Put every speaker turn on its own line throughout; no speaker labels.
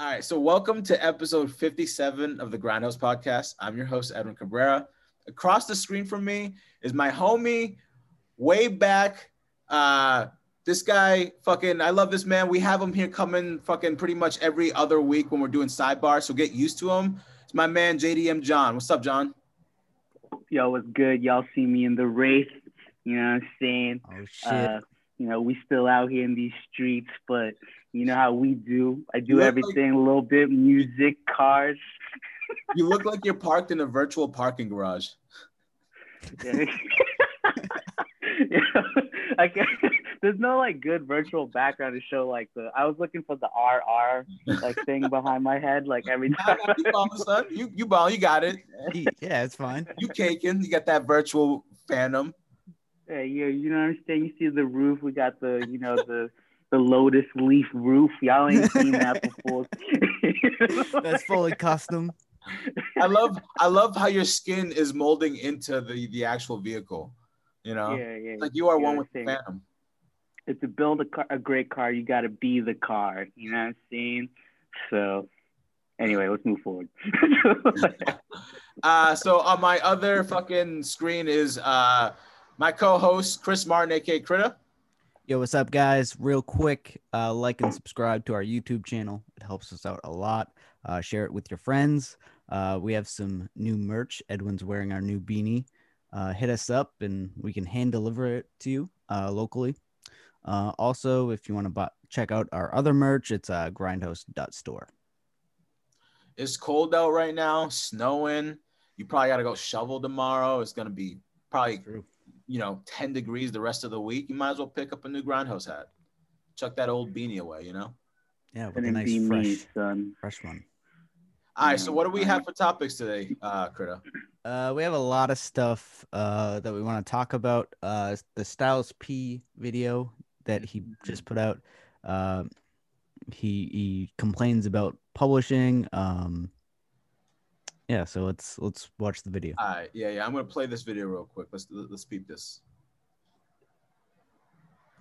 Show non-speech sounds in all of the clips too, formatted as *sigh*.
All right, so welcome to episode 57 of the Grindhouse Podcast. I'm your host, Edwin Cabrera. Across the screen from me is my homie, way back. Uh, this guy, fucking, I love this man. We have him here coming fucking pretty much every other week when we're doing sidebar, so get used to him. It's my man, JDM John. What's up, John?
Yo, what's good? Y'all see me in the race. You know what I'm saying?
Oh shit.
Uh, you know, we still out here in these streets, but you know how we do. I do
look
everything a little bit music, cars. *laughs*
You look like you're parked in a virtual parking garage.
Yeah. *laughs* I can't, there's no like good virtual background to show like the I was looking for the RR like thing behind my head like every *laughs*
Nah,
time.
nah, you balling, son. You you balling, you got it.
yeah, it's fine.
You caking. You got that virtual phantom.
Yeah, yeah, you know what I'm saying? You see the roof, we got the you know the the lotus leaf roof. Y'all ain't seen that *laughs* before. *laughs*
That's fully custom. *laughs*
I love I love how your skin is molding into the the actual vehicle. You know,
Yeah, yeah.
like you are
you
one with the
what I'm saying?
phantom.
If to build a car, a great car, you got to be the car. You know what I'm saying? So, anyway, let's move forward.
Uh, so on my other fucking screen is uh my co-host Chris Martin, aka Critta.
Yo, what's up, guys? Real quick, uh, like and subscribe to our YouTube channel. It helps us out a lot. Uh, share it with your friends. Uh, we have some new merch. Edwin's wearing our new beanie. Uh, hit us up and we can hand deliver it to you uh, locally. Uh, also, if you want to buy, check out our other merch, it's uh, grindhouse.store.
It's cold out right now, snowing. You probably gotta go shovel tomorrow. It's gonna be probably. You know 10 degrees the rest of the week. You might as well pick up a new grindhouse hat. Chuck that old beanie away, you know.
Yeah, with a nice
be me,
fresh,
son.
fresh one.
All right, so what do we have for topics today, uh, Critta?
Uh, we have a lot of stuff uh, that we want to talk about. Uh, the Styles P video that he just put out. Um, he he complains about publishing. Um, yeah, so let's let's watch the video.
All right, yeah, yeah. I'm gonna play this video real quick. Let's let's peep this.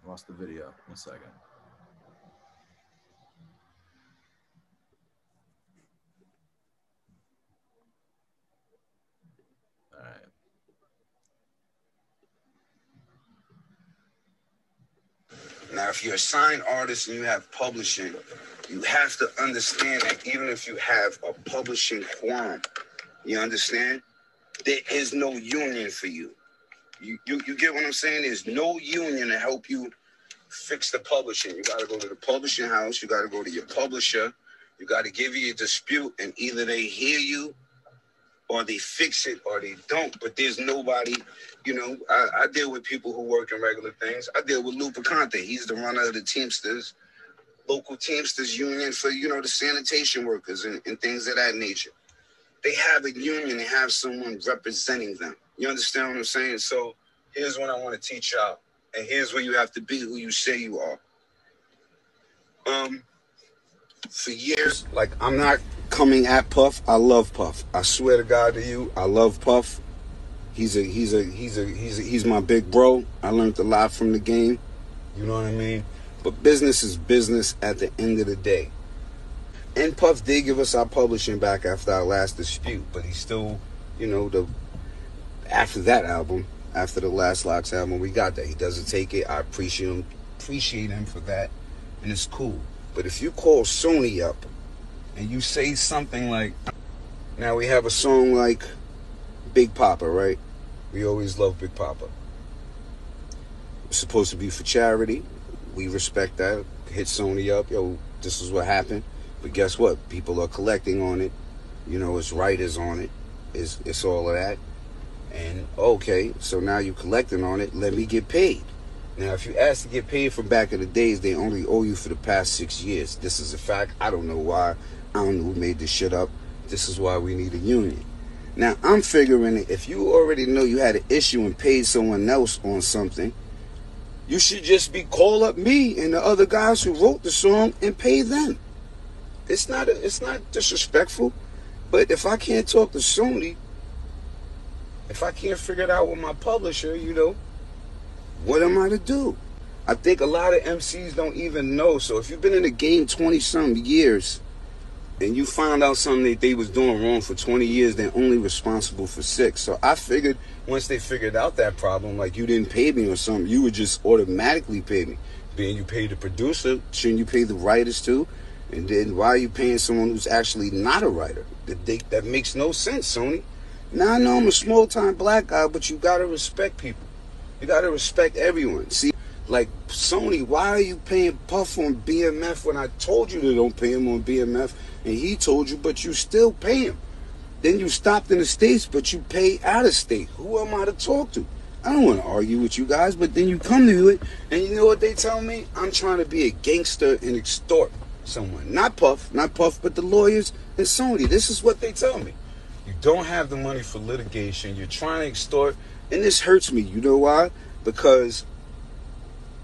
Lost the video. One second.
Now, if you're a signed artist and you have publishing, you have to understand that even if you have a publishing quorum, you understand, there is no union for you. You, you, you get what I'm saying? There's no union to help you fix the publishing. You got to go to the publishing house. You got to go to your publisher. You got to give you a dispute, and either they hear you or they fix it or they don't. But there's nobody, you know, I, I deal with people who work in regular things. I deal with Lou Picante. He's the runner of the Teamsters, local Teamsters union for, you know, the sanitation workers and, and things of that nature. They have a union, they have someone representing them. You understand what I'm saying? So here's what I want to teach y'all. And here's where you have to be who you say you are. Um, for years, like I'm not coming at Puff. I love Puff. I swear to God to you, I love Puff. He's a he's a he's a he's a, he's my big bro. I learned a lot from the game. You know what I mean? But business is business at the end of the day. And Puff did give us our publishing back after our last dispute, but he still, you know, the after that album, after the last LOX album, we got that. He doesn't take it. I appreciate him appreciate him for that. And it's cool. But if you call Sony up and you say something like now we have a song like Big Poppa, right? We always love Big Poppa. It's supposed to be for charity. We respect that. Hit Sony up, yo, this is what happened. But guess what? People are collecting on it. You know, it's writers on it. It's it's all of that. And okay, so now you're collecting on it. Let me get paid. Now, if you ask to get paid from back in the days, they only owe you for the past six years. This is a fact. I don't know why. I don't know who made this shit up. This is why we need a union. Now, I'm figuring if you already know you had an issue and paid someone else on something, you should just be call up me and the other guys who wrote the song and pay them. It's not a, it's not disrespectful, but if I can't talk to Sony, if I can't figure it out with my publisher, you know, what am I to do? I think a lot of MCs don't even know. So if you've been in the game 20 some years, and you find out something that they was doing wrong for 20 years, they're only responsible for six. So I figured once they figured out that problem, like you didn't pay me or something, you would just automatically pay me. Being you pay the producer, shouldn't you pay the writers too? And then why are you paying someone who's actually not a writer? That they, that makes no sense, Sony. Now I know I'm a small time black guy, but you gotta respect people. You gotta respect everyone. See, like Sony, why are you paying Puff on BMF when I told you to don't pay him on BMF and he told you, but you still pay him? Then you stopped in the States, but you pay out of state. Who am I to talk to? I don't want to argue with you guys, but then you come to it and you know what they tell me? I'm trying to be a gangster and extort someone. Not Puff, not Puff, but the lawyers and Sony. This is what they tell me. You don't have the money for litigation. You're trying to extort. And this hurts me. You know why? Because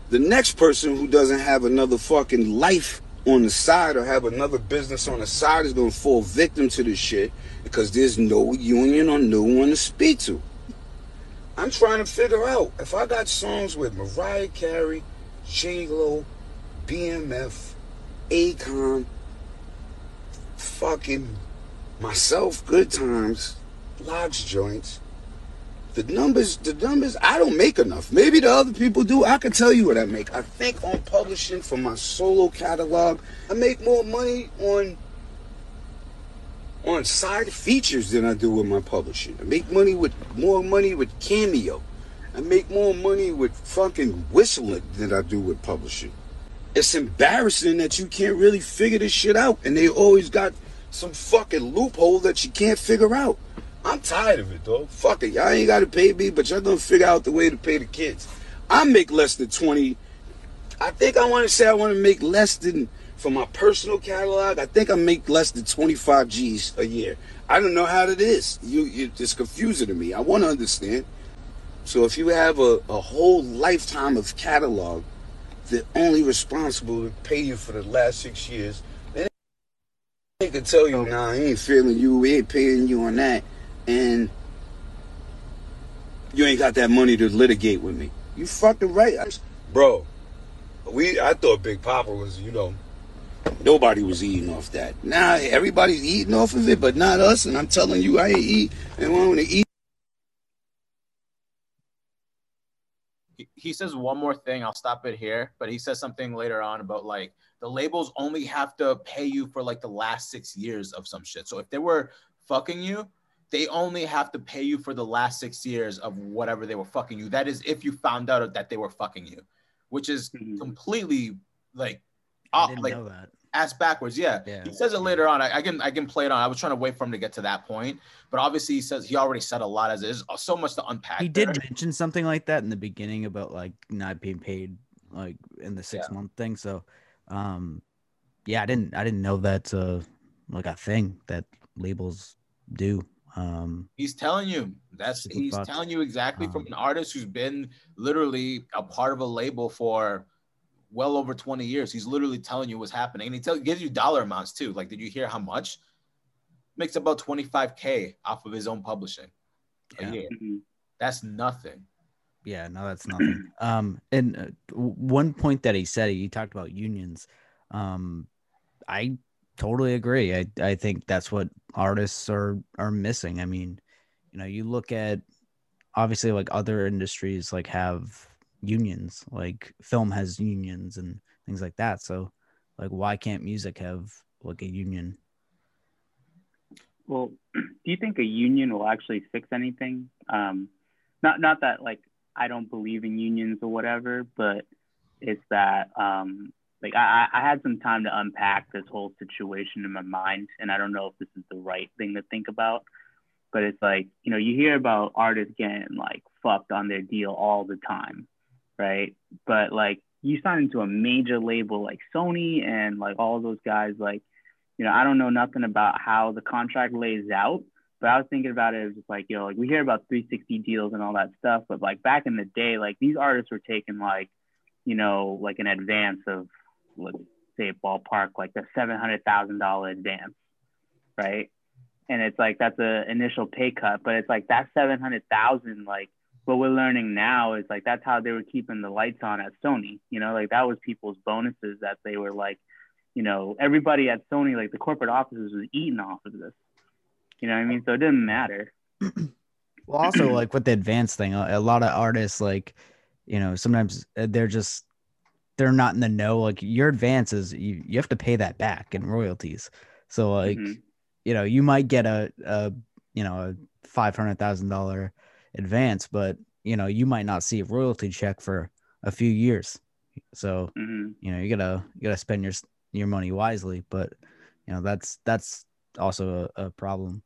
the next person who doesn't have another fucking life on the side or have another business on the side is going to fall victim to this shit because there's no union or no one to speak to. I'm trying to figure out if I got songs with Mariah Carey, J Lo, BMF, Akon, fucking myself, Good Times, Lodge Joints, the numbers, the numbers, I don't make enough. Maybe the other people do. I can tell you what I make. I think on publishing for my solo catalog, I make more money on on side features than I do with my publishing. I make money with more money with Cameo. I make more money with fucking whistling than I do with publishing. It's embarrassing that you can't really figure this shit out, and they always got some fucking loophole that you can't figure out. I'm tired of it, though. Fuck it. Y'all ain't got to pay me, but y'all gonna figure out the way to pay the kids. I make less than 20. I think I want to say I want to make less than, for my personal catalog, I think I make less than 25 G's a year. I don't know how it is. You, you It's confusing to me. I want to understand. So if you have a, a whole lifetime of catalog, they're only responsible to pay you for the last six years. Then they can tell you, nah, I ain't feeling you, we ain't paying you on that and you ain't got that money to litigate with me. You fucking right, bro. We I thought Big Poppa was, you know, nobody was eating off that. Now everybody's eating off of it, but not us. And I'm telling you, I ain't eat and want to eat.
He says one more thing. I'll stop it here. But he says something later on about like the labels only have to pay you for like the last six years of some shit. So if they were fucking you, they only have to pay you for the last six years of whatever they were fucking you. That is if you found out that they were fucking you, which is mm-hmm. completely like off, like ass backwards. Yeah. yeah. He says it later on. I, I, can I can play it on. I was trying to wait for him to get to that point, but obviously he says he already said a lot as is so much to unpack.
He there. did mention something like that in the beginning about like not being paid like in the six yeah. month thing. So um yeah, I didn't I didn't know that's uh like a thing that labels do. Um,
he's telling you that's he's telling you exactly um, from an artist who's been literally a part of a label for well over 20 years. He's literally telling you what's happening. And he tell, gives you dollar amounts too. Like, did you hear how much? Makes about 25K off of his own publishing yeah. a year. Mm-hmm. That's nothing.
Yeah, no, that's nothing. *clears throat* um, and uh, one point that he said, he talked about unions. Um, I totally agree. I, I think that's what artists are are missing. I mean, you know, you look at obviously like other industries like have unions, like film has unions and things like that. So like why can't music have like a union?
Well, *clears throat* do you think a union will actually fix anything? Um not not that like I don't believe in unions or whatever, but it's that um like I, I had some time to unpack this whole situation in my mind, and I don't know if this is the right thing to think about, but it's like you know you hear about artists getting like fucked on their deal all the time, right? But like you sign into a major label like Sony and like all those guys, like you know I don't know nothing about how the contract lays out, but I was thinking about it, it just like, you know, like we hear about 360 deals and all that stuff, but like back in the day, like these artists were taking like, you know, like an advance of let's say ballpark like a seven hundred thousand dollar advance, right? And it's like that's an initial pay cut, but it's like that seven hundred thousand, like what we're learning now is like that's how they were keeping the lights on at Sony. You know, like that was people's bonuses that they were like, you know, everybody at Sony, like the corporate offices, was eating off of this. You know what I mean? So it didn't matter.
Well, also like with the advanced thing, a, a lot of artists like, you know, sometimes uh, they're just they're not in the know. Like your advances, you you have to pay that back in royalties. So like,
Mhm.
you know, you might get a a you know a five hundred thousand dollar advance, but you know you might not see a royalty check for a few years. So
hmm
you know you gotta you gotta spend your your money wisely. But you know that's that's also a, a problem.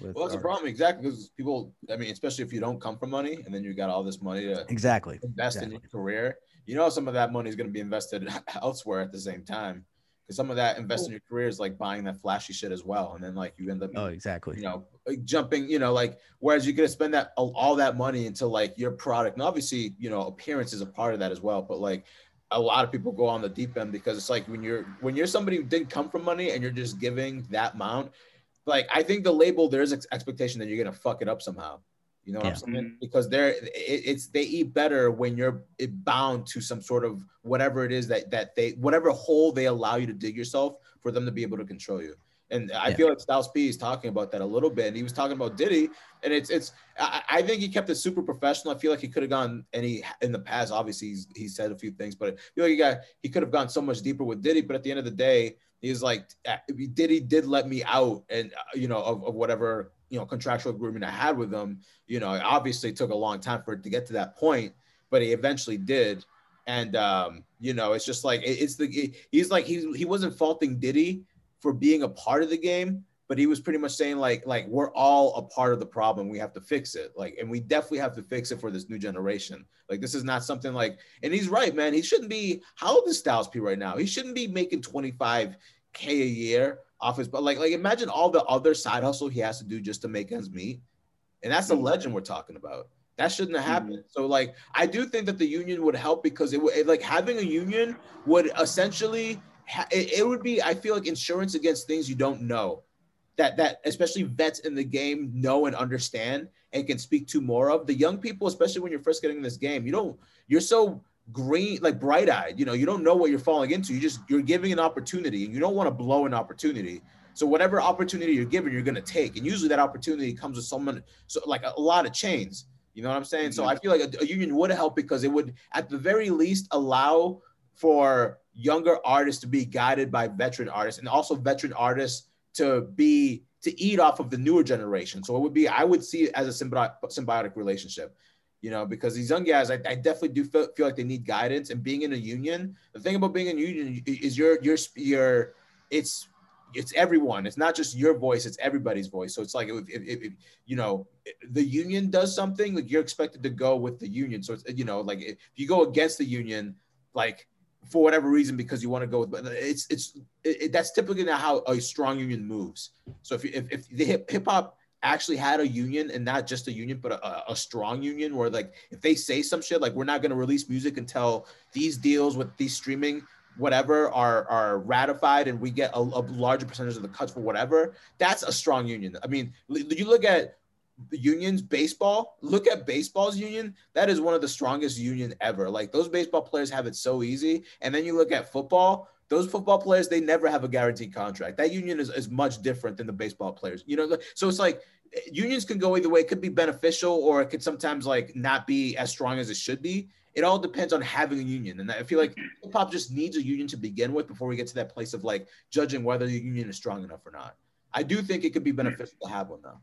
With
Well, that's a problem exactly because people. I mean, especially if you don't come from money and then you got all this money to
Exactly.
invest in your career, you know some of that money is going to be invested *laughs* elsewhere at the same time. Because some of that invest in your career is like buying that flashy shit as well, and then like you end up,
Oh, exactly.
you know, jumping, you know, like whereas you're going to spend that all, all that money into like your product, and obviously, you know, appearance is a part of that as well. But like a lot of people go on the deep end because it's like when you're when you're somebody who didn't come from money and you're just giving that amount, like I think the label there's ex- expectation that you're gonna fuck it up somehow. You know what I'm saying?
Mhm.
Because they're it, it's they eat better when you're bound to some sort of whatever it is that that they whatever hole they allow you to dig yourself for them to be able to control you. And I
Yeah.
feel like Styles P is talking about that a little bit. And he was talking about Diddy, and it's it's I, I think he kept it super professional. I feel like he could have gone any in the past. Obviously, he's he said a few things, but I feel like he got he could have gone so much deeper with Diddy. But at the end of the day, he's like uh, Diddy did let me out, and uh, you know of, of whatever you know contractual agreement I had with him. You know, it obviously took a long time for it to get to that point, but he eventually did. And um, you know, it's just like it- it's the it- he's like he's he wasn't faulting Diddy for being a part of the game, but he was pretty much saying like like we're all a part of the problem. We have to fix it. Like, and we definitely have to fix it for this new generation. Like, this is not something like. And he's right, man. He shouldn't be. How old is Styles P right now? He shouldn't be making twenty five k a year off his. But like like imagine all the other side hustle he has to do just to make ends meet. And that's the
Mhm.
legend we're talking about. That shouldn't have happened. So like I do think that the union would help because it would like having a union would essentially ha- it, it would be I feel like insurance against things you don't know. That that especially vets in the game know and understand and can speak to more of. The young people, especially when you're first getting in this game, you don't you're so green like bright-eyed you know you don't know what you're falling into. You just you're giving an opportunity and you don't want to blow an opportunity. So whatever opportunity you're given you're going to take and usually that opportunity comes with someone so like a, a lot of chains you know what i'm saying? So
Mhm.
i feel like a, a union would help because it would at the very least allow for younger artists to be guided by veteran artists and also veteran artists to be to eat off of the newer generation. So it would be i would see it as a symbiotic, symbiotic relationship you know, because these young guys, I, I definitely do feel, feel like they need guidance. And being in a union, the thing about being in a union is your your your it's it's everyone. It's not just your voice; it's everybody's voice. So it's like if, if, if you know the union does something, like you're expected to go with the union. So it's you know like if you go against the union, like for whatever reason because you want to go with, but it's it's it, that's typically not how a strong union moves. So if if, if the hip hop actually had a union and not just a union but a, a strong union where like if they say some shit like we're not going to release music until these deals with these streaming whatever are are ratified and we get a, a larger percentage of the cuts for whatever that's a strong union. I mean you look at the unions baseball look at baseball's union that is one of the strongest union ever. Like those baseball players have it so easy and then you look at football those football players they never have a guaranteed contract. That union is, is much different than the baseball players you know so it's like unions can go either way. It could be beneficial or it could sometimes like not be as strong as it should be. It all depends on having a union. And i feel like hip hop just needs a union to begin with before we get to that place of like judging whether the union is strong enough or not. I do think it could be beneficial to have one though.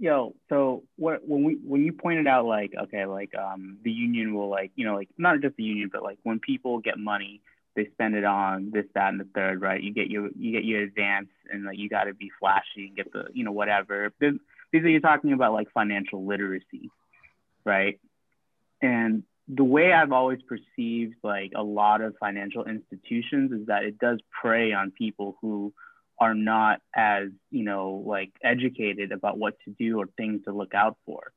Yo so what when we when you pointed out like okay like um the union will like you know like not just the union but like when people get money they spend it on this that and the third right? You get your you get your advance and like you got to be flashy and get the you know whatever. Are you're talking about like financial literacy right? And the way i've always perceived like a lot of financial institutions is that it does prey on people who are not as you know like educated about what to do or things to look out for.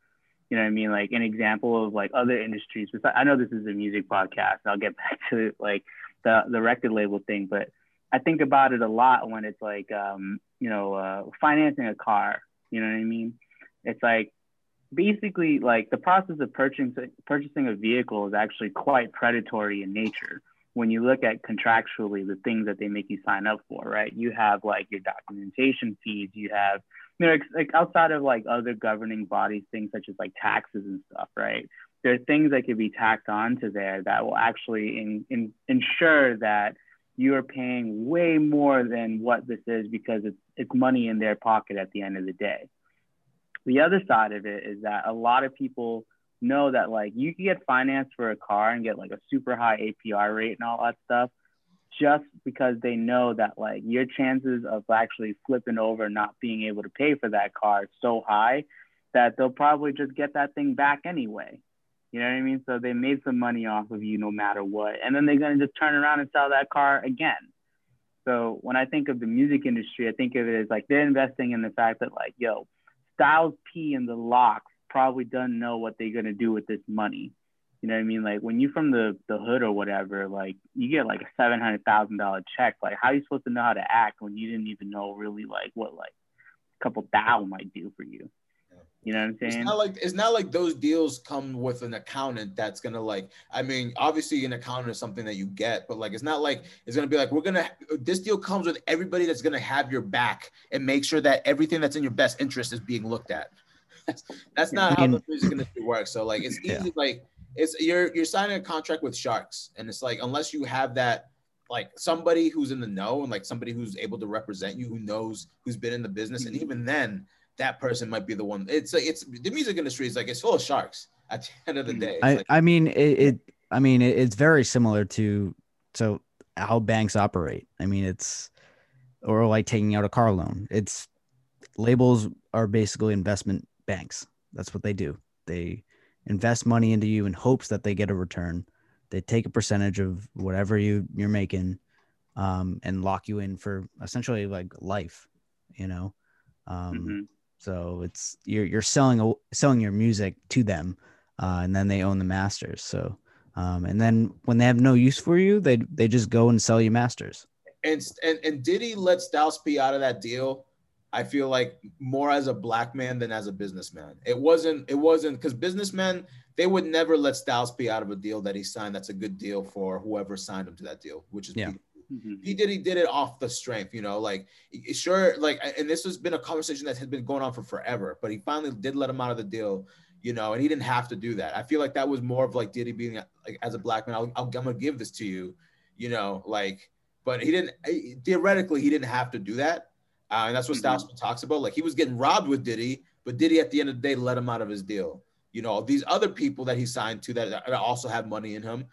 You know what i mean? Like an example of like other industries i know this is a music podcast i'll get *laughs* back to it like the the record label thing but i think about it a lot when it's like um you know uh, financing a car you know what i mean it's like basically like the process of purchasing purchasing a vehicle is actually quite predatory in nature when you look at contractually the things that they make you sign up for, right? You have like your documentation fees, you have you know like outside of like other governing bodies, things such as like taxes and stuff, right? There are things that could be tacked onto there that will actually in, in, ensure that you are paying way more than what this is because it's it's money in their pocket at the end of the day. The other side of it is that a lot of people know that like you can get financed for a car and get like a super high APR rate and all that stuff just because they know that like your chances of actually flipping over and not being able to pay for that car is so high that they'll probably just get that thing back anyway. You know what I mean? So they made some money off of you no matter what. And then they're going to just turn around and sell that car again. So when I think of the music industry, I think of it as like they're investing in the fact that like, yo, Styles P and the LOX probably doesn't know what they're gonna do with this money. You know what I mean? Like when you're from the the hood or whatever, like you get like a seven hundred thousand dollar check. Like how are you supposed to know how to act when you didn't even know really like what like a couple thou might do for you? You know what I'm saying?
It's not like it's not like those deals come with an accountant that's gonna like. I mean, obviously an accountant is something that you get, but like it's not like it's gonna be like we're gonna. This deal comes with everybody that's gonna have your back and make sure that everything that's in your best interest is being looked at. That's, *laughs* that's not how the music industry works. So like it's easy. Yeah. Like it's you're you're signing a contract with sharks, and it's like unless you have that like somebody who's in the know and like somebody who's able to represent you, who knows who's been in the business, and mm-hmm. even then that person might be the one. It's like it's the music industry is like it's full of sharks at the *laughs* end of the day.
I,
like,
I mean it, it I mean it, it's very similar to so how banks operate. I mean it's or like taking out a car loan. It's labels are basically investment banks. That's what they do. They invest money into you in hopes that they get a return. They take a percentage of whatever you you're making um, and lock you in for essentially like life, you know. Um, mm-hmm. So it's you're you're selling a, selling your music to them, uh, and then they own the masters. So um, and then when they have no use for you, they they just go and sell you masters.
And and and Diddy let Styles P out of that deal. I feel like more as a black man than as a businessman. It wasn't it wasn't because businessmen they would never let Styles P out of a deal that he signed. That's a good deal for whoever signed him to that deal, which is
yeah.
Mm-hmm. He did. He did it off the strength, you know. Like sure, like, and this has been a conversation that has been going on for forever. But he finally did let him out of the deal, you know, and he didn't have to do that. I feel like that was more of like Diddy being like as a black man, I'll, i am gonna give this to you, you know, like. But he didn't. Theoretically, he didn't have to do that, uh, and that's what mm-hmm. Styles talks about. Like he was getting robbed with Diddy, but Diddy at the end of the day let him out of his deal. You know, these other people that he signed to that also have money in him,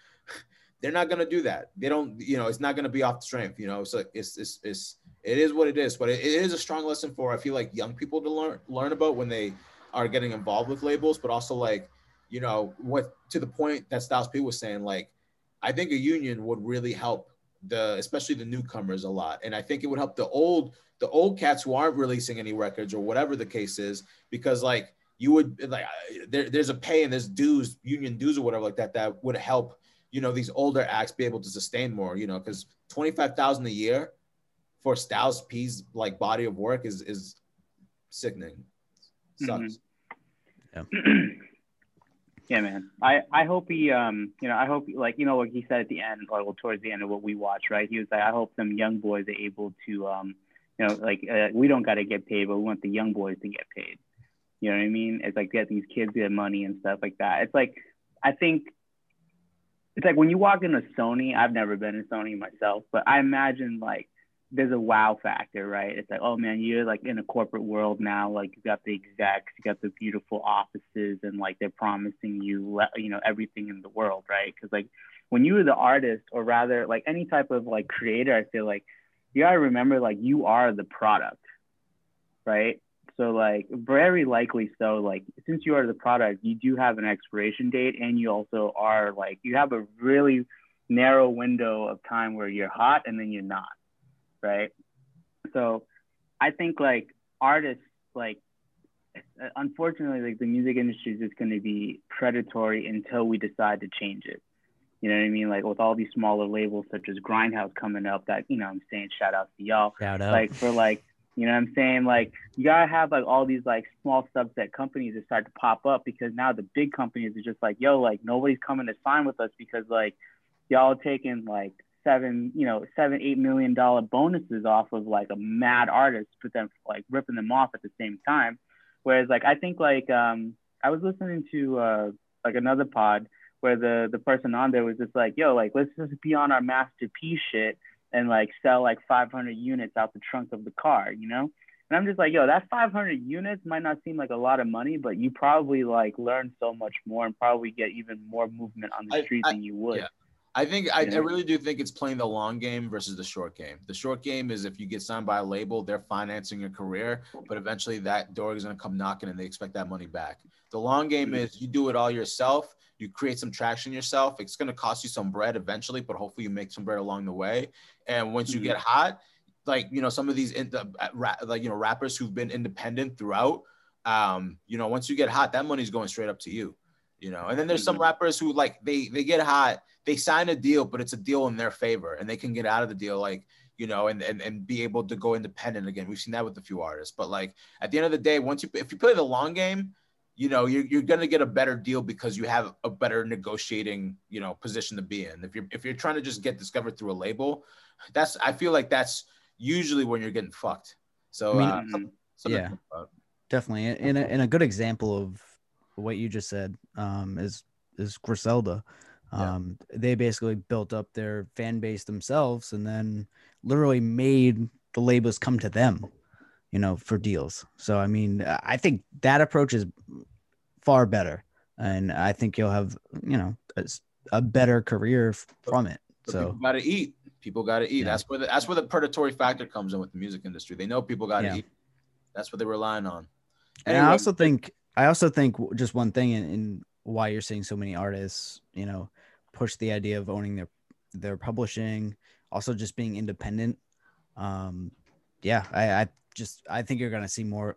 they're not going to do that. They don't, you know, it's not going to be off the strength, you know. So it's, it's, it's, it is what it is. But it, it is a strong lesson for, I feel like, young people to learn, learn about when they are getting involved with labels, but also like, you know, what to the point that Styles P was saying, like, I think a union would really help the, especially the newcomers a lot. And I think it would help the old, the old cats who aren't releasing any records or whatever the case is, because like, you would like there, there's a pay and there's dues union dues or whatever like that that would help you know these older acts be able to sustain more you know because 25000 a year for styles p's like body of work is is sickening. Sucks.
Mm-hmm. yeah. *clears throat* yeah man. I i hope he um you know i hope like you know what he said at the end or well towards the end of what we watched right? He was like i hope some young boys are able to um you know like uh, we don't got to get paid but we want the young boys to get paid. You know what i mean? It's like get these kids get money and stuff like that. It's like i think it's like when you walk into Sony, I've never been in Sony myself, but I imagine like there's a wow factor, right? It's like, oh man, you're like in a corporate world now. Like you got the execs, you got the beautiful offices, and like they're promising you, you know, everything in the world, right? Because like when you were the artist, or rather like any type of like creator, I feel like you gotta remember like you are the product, right? So like very likely so like since you are the product, you do have an expiration date and you also are like you have a really narrow window of time where you're hot and then you're not. Right. So I think like artists like unfortunately like the music industry is just going to be predatory until we decide to change it. You know what I mean? Like with all these smaller labels such as Grindhouse coming up that, you know, I'm saying shout out to y'all.
Shout out.
Like for like you know what I'm saying? Like you gotta have like all these like small subset companies that start to pop up because now the big companies are just like, yo, like nobody's coming to sign with us because like y'all taking like seven, you know, seven, eight million dollar bonuses off of like a mad artist, but then like ripping them off at the same time. Whereas like I think like um I was listening to uh like another pod where the the person on there was just like, yo, like let's just be on our masterpiece shit and like sell like 500 units out the trunk of the car, you know? And I'm just like, yo, that 500 units might not seem like a lot of money, but you probably like learn so much more and probably get even more movement on the street
I-
than you would.
yeah. I think I, I really do think it's playing the long game versus the short game. The short game is if you get signed by a label, they're financing your career, but eventually that door is going to come knocking and they expect that money back. The long game
Mhm.
is you do it all yourself. You create some traction yourself. It's going to cost you some bread eventually, but hopefully you make some bread along the way. And once you
Mhm.
get hot, like you know some of these in, the, uh, like you know rappers who've been independent throughout, um, you know once you get hot, that money's going straight up to you. You know, and then there's some
Mhm.
rappers who like they they get hot, they sign a deal, but it's a deal in their favor, and they can get out of the deal like you know, and and and be able to go independent again. We've seen that with a few artists, but like at the end of the day, once you if you play the long game, you know you're, you're gonna get a better deal because you have a better negotiating you know position to be in. If you're if you're trying to just get discovered through a label, that's I feel like that's usually when you're getting fucked. So
I mean,
uh, something
yeah.
think about.
definitely and a, and a good example of what you just said um is is griselda
Yeah.
um they basically built up their fan base themselves and then literally made the labels come to them you know for deals so i mean i think that approach is far better and i think you'll have you know a better career from it
But
so
people gotta eat. People gotta eat.
Yeah.
That's where the that's where the predatory factor comes in with the music industry. They know people gotta
Yeah.
eat. That's what they're relying on.
And I also think I also think just one thing in, in why you're seeing so many artists, you know, push the idea of owning their their publishing, also just being independent. Um, yeah, I, I just I think you're gonna see more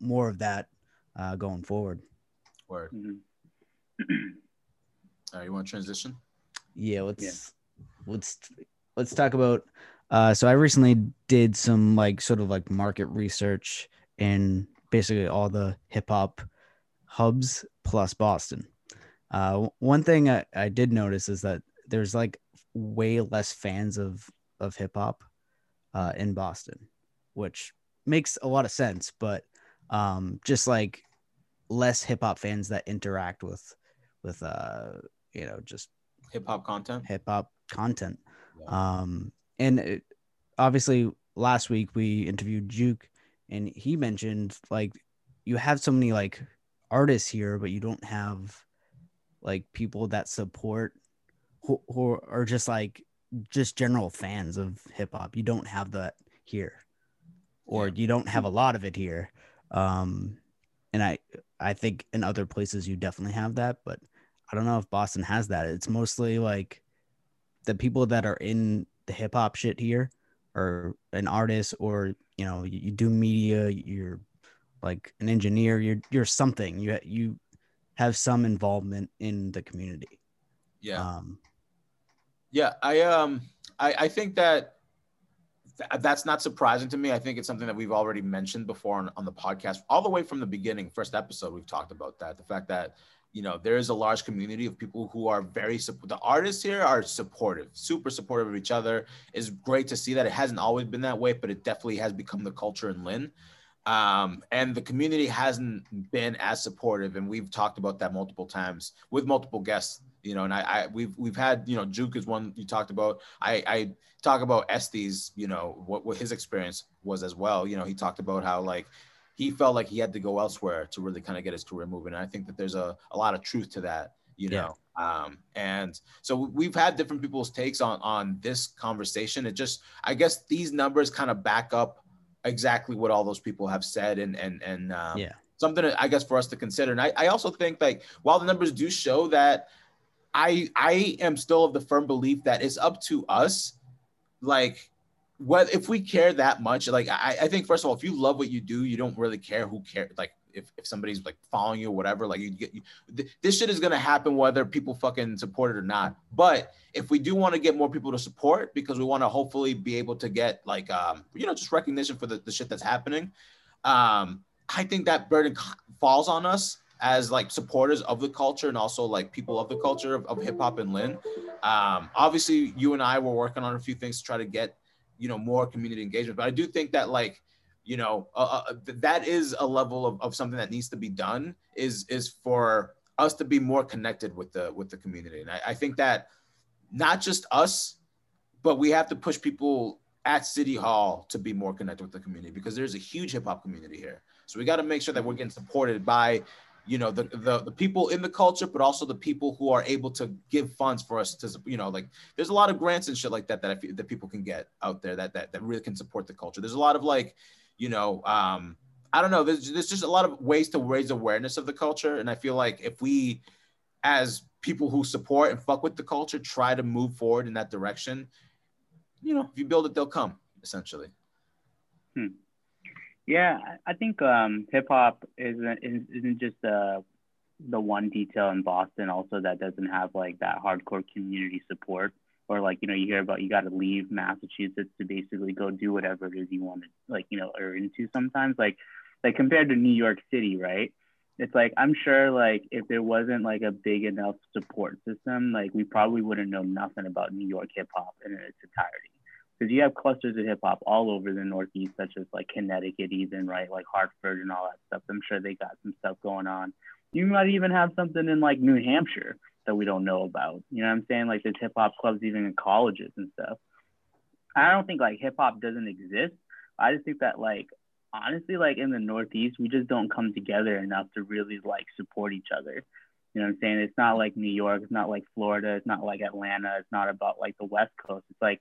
more of that uh, going forward.
word.
Mhm. *clears throat*
All right, you want to transition?
Yeah, let's let's let's talk about. Uh, so I recently did some like sort of like market research in basically all the hip hop hubs plus Boston. Uh, one thing I, I did notice is that there's like way less fans of of hip hop uh, in Boston, which makes a lot of sense. But um, just like less hip hop fans that interact with with uh, you know just
Hip hop content.
hip hop content.
Yeah.
Um, and it, obviously, last week we interviewed Juke, and he mentioned like you have so many like artists here, but you don't have like people that support who, who are just like just general fans of hip hop. You don't have that here, or
Yeah.
you don't have a lot of it here. Um, and I I think in other places you definitely have that, but I don't know if Boston has that. It's mostly like the people that are in the hip hop shit here or an artist or you know you, you do media you're like an engineer you're you're something you you have some involvement in the community
Yeah.
um
Yeah, I um I, I think that th- that's not surprising to me. I think it's something that we've already mentioned before on, on the podcast, all the way from the beginning, first episode, we've talked about that. The fact that you know there is a large community of people who are very the artists here are supportive, super supportive of each other. It's great to see that it hasn't always been that way, but it definitely has become the culture in Lynn. Um, and the community hasn't been as supportive, and we've talked about that multiple times with multiple guests you know, and I, I we've we've had, you know, Juke is one you talked about. I I talk about Estes, you know, what, what his experience was as well. You know, he talked about how like he felt like he had to go elsewhere to really kind of get his career moving. And I think that there's a, a lot of truth to that, you
Yeah.
know. Um, and so we've had different people's takes on on this conversation. It just I guess these numbers kind of back up exactly what all those people have said and and and um,
Yeah.
something I guess for us to consider. And I, I also think like while the numbers do show that I I am still of the firm belief that it's up to us, like what if we care that much. Like I, I think first of all, if you love what you do, you don't really care who cares. Like if, if somebody's like following you or whatever, like you get you, th- this shit is gonna happen whether people fucking support it or not. But if we do want to get more people to support because we want to hopefully be able to get like um you know just recognition for the, the shit that's happening, um I think that burden falls on us as like supporters of the culture and also like people of the culture of, of hip hop and Lynn. Um, obviously, you and I were working on a few things to try to get you know more community engagement, but I do think that like you know uh, uh, that is a level of, of something that needs to be done is is for us to be more connected with the with the community. And I, I think that not just us but we have to push people at city hall to be more connected with the community because there's a huge hip-hop community here. So we got to make sure that we're getting supported by you know the, the the people in the culture but also the people who are able to give funds for us to you know like there's a lot of grants and shit like that that I that people can get out there that that that really can support the culture. There's a lot of like you know, um, I don't know. There's, there's just a lot of ways to raise awareness of the culture. And I feel like if we, as people who support and fuck with the culture, try to move forward in that direction, you know, if you build it, they'll come, essentially.
Hmm. Yeah, I think um, hip hop isn't isn't just uh, the one detail in Boston. Also, that doesn't have like that hardcore community support or like you know you hear about you got to leave Massachusetts to basically go do whatever it is you want to like you know or into sometimes like like compared to New York City right? It's like I'm sure like if there wasn't like a big enough support system like we probably wouldn't know nothing about New York hip hop in its entirety. Because you have clusters of hip hop all over the Northeast such as like Connecticut even right? Like Hartford and all that stuff. I'm sure they got some stuff going on. You might even have something in like New Hampshire that we don't know about. You know what I'm saying? Like there's hip hop clubs even in colleges and stuff. I don't think like hip hop doesn't exist. I just think that like honestly, like in the Northeast, we just don't come together enough to really like support each other. You know what I'm saying? It's not like New York, it's not like Florida, it's not like Atlanta, it's not about like the West Coast. It's like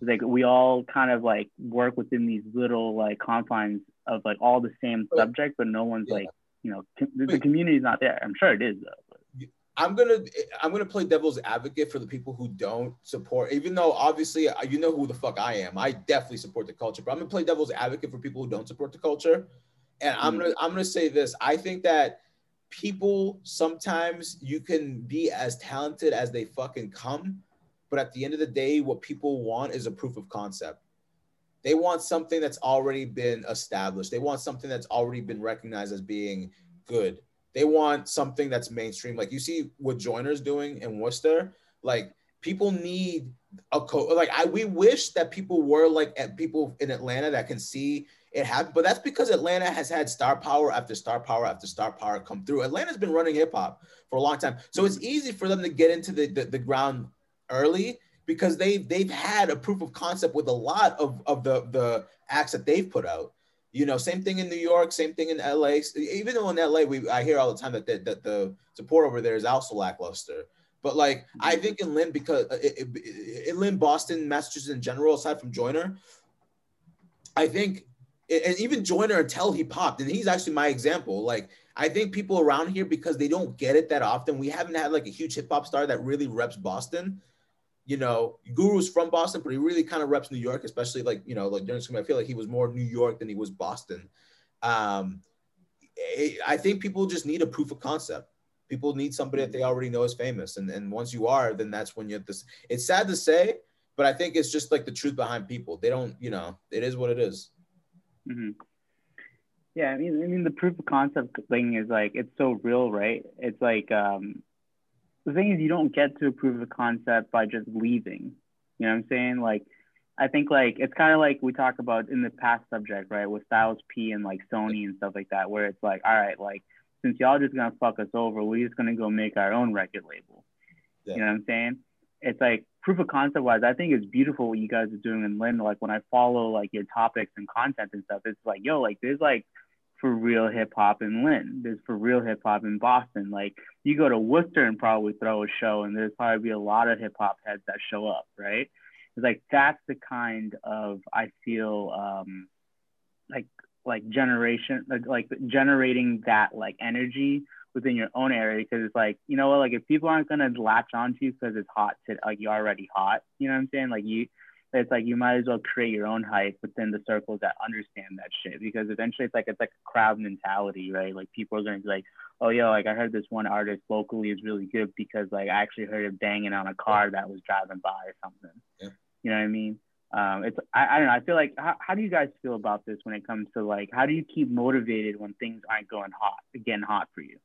it's like we all kind of like work within these little like confines of like all the same subject, but no one's yeah. like you know the, the community's not there. I'm sure it is though.
I'm gonna I'm gonna play devil's advocate for the people who don't support, even though obviously uh, you know who the fuck I am. I definitely support the culture, but I'm gonna play devil's advocate for people who don't support the culture. And I'm mm. gonna I'm gonna say this. I think that people sometimes you can be as talented as they fucking come, but at the end of the day, what people want is a proof of concept. They want something that's already been established. They want something that's already been recognized as being good they want something that's mainstream. Like you see what Joyner's doing in Worcester. Like people need a co. Like I, we wish that people were like at people in Atlanta that can see it happen. But that's because Atlanta has had star power after star power after star power come through. Atlanta's been running hip hop for a long time, so it's easy for them to get into the, the, the ground early because they've they've had a proof of concept with a lot of, of the the acts that they've put out. You know, same thing in New York, same thing in LA. Even though in LA, we I hear all the time that the, that the support over there is also lackluster. But like I mm-hmm. think in Lynn, because uh, in Lynn, Boston, Massachusetts in general, aside from Joyner, I think, and even Joyner until he popped, and he's actually my example. Like I think people around here because they don't get it that often. We haven't had like a huge hip hop star that really reps Boston you know, Guru's from Boston, but he really kind of reps New York, especially like, you know, like during school. I feel like he was more New York than he was Boston. Um, I think people just need a proof of concept. People need somebody that they already know is famous. And, and once you are, then that's when you have this. It's sad to say, but I think it's just like the truth behind people. They don't, you know, it is what it is.
Mm-hmm. Yeah, I mean, I mean, the proof of concept thing is like it's so real, right? It's like um, the thing is you don't get to approve a concept by just leaving. You know what I'm saying? Like I think like it's kind of like we talk about in the past subject, right, with Styles P and like Sony and stuff like that, where it's like, all right, like since y'all just gonna fuck us over, we're just gonna go make our own record label. Yeah. You know what I'm saying? It's like proof of concept wise, I think it's beautiful what you guys are doing in Lynn. Like when I follow like your topics and content and stuff, it's like, yo, like there's like for real hip hop in Lynn. There's for real hip hop in Boston. Like you go to Worcester and probably throw a show, and there's probably be a lot of hip hop heads that show up, right? It's like that's the kind of I feel um, like like generation like, like generating that like energy within your own area because it's like you know what like if people aren't gonna latch onto you because it's hot to like you're already hot you know what I'm saying like you it's like you might as well create your own hype within the circles that understand that shit because eventually it's like it's like a crowd mentality, right? Like people are gonna be like, oh yo, like I heard this one artist locally is really good because like I actually heard him banging on a car that was driving by or something. Yeah. You know what I mean? Um, it's I, I don't know. I feel like how, how do you guys feel about this when it comes to like how do you keep motivated when things aren't going hot, again hot for you?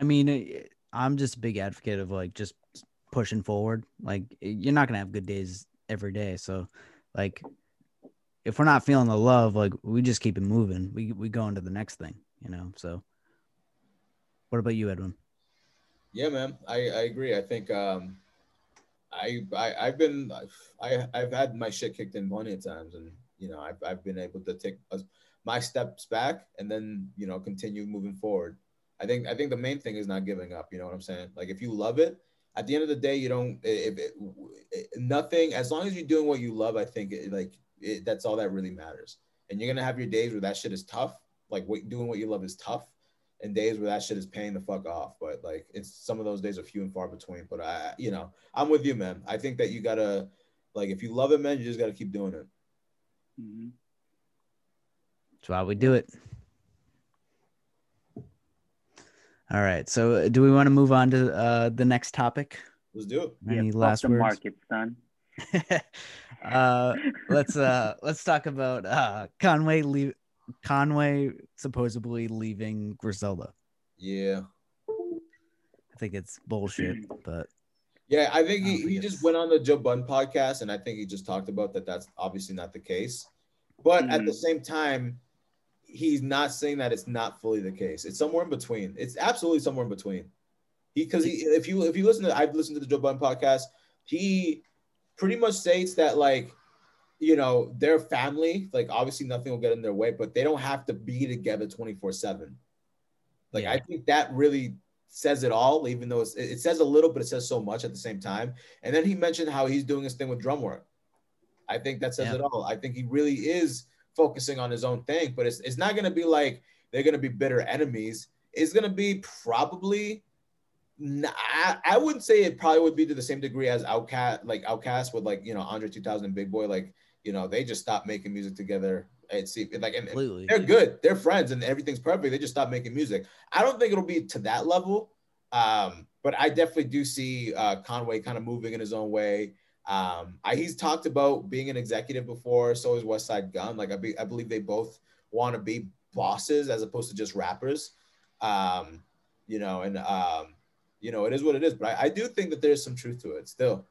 I mean, I'm just a big advocate of like just pushing forward. Like you're not gonna have good days every day, so like if we're not feeling the love, like we just keep it moving. We we go into the next thing, you know. So, what about you, Edwin?
Yeah, man, I, I agree. I think um, I, I I've been I I've had my shit kicked in plenty of times, and you know I've I've been able to take my steps back and then you know continue moving forward. I think I think the main thing is not giving up. You know what I'm saying? Like if you love it, at the end of the day, you don't. Eh, if it, eh, nothing, as long as you're doing what you love, I think it, like it, that's all that really matters. And you're gonna have your days where that shit is tough. Like what, doing what you love is tough, and days where that shit is paying the fuck off. But like it's some of those days are few and far between. But I, you know, I'm with you, man. I think that you gotta, like, if you love it, man, you just gotta keep doing it.
Mm-hmm. That's why we do it. All right. So, uh, do we want to move on to uh, the next topic?
Let's do it.
Any yeah, last words?
Market, son. *laughs*
uh, let's uh, let's talk about uh, Conway leave. Conway supposedly leaving Griselda.
Yeah.
I think it's bullshit, but
yeah, I think he, he just went on the Joe Budden podcast, and I think he just talked about that. That's obviously not the case, but mm-hmm. at the same time, he's not saying that it's not fully the case. It's somewhere in between. It's absolutely somewhere in between. Because he, he, if you if you listen to I've listened to the Joe Budden podcast, he pretty much states that like you know their family like obviously nothing will get in their way, but they don't have to be together twenty four seven. Like yeah. I think that really says it all, even though it says a little, but it says so much at the same time. And then he mentioned how he's doing his thing with Drumwork. I think that says yeah. it all. I think he really is focusing on his own thing. But it's, it's not going to be like they're going to be bitter enemies. It's going to be probably. I, I wouldn't say it probably would be to the same degree as OutKast, like OutKast with like you know Andre 2000 Big Boi. like you know they just stopped making music together. It's like and Completely. they're good, they're friends, and everything's perfect. They just stopped making music. I don't think it'll be to that level, um, but I definitely do see uh, Conway kind of moving in his own way. Um, I, he's talked about being an executive before. So is Westside Gun. Like I, be, I believe they both want to be bosses as opposed to just rappers. Um, you know, and um, you know, it is what it is. But I, I do think that there's some truth to it still.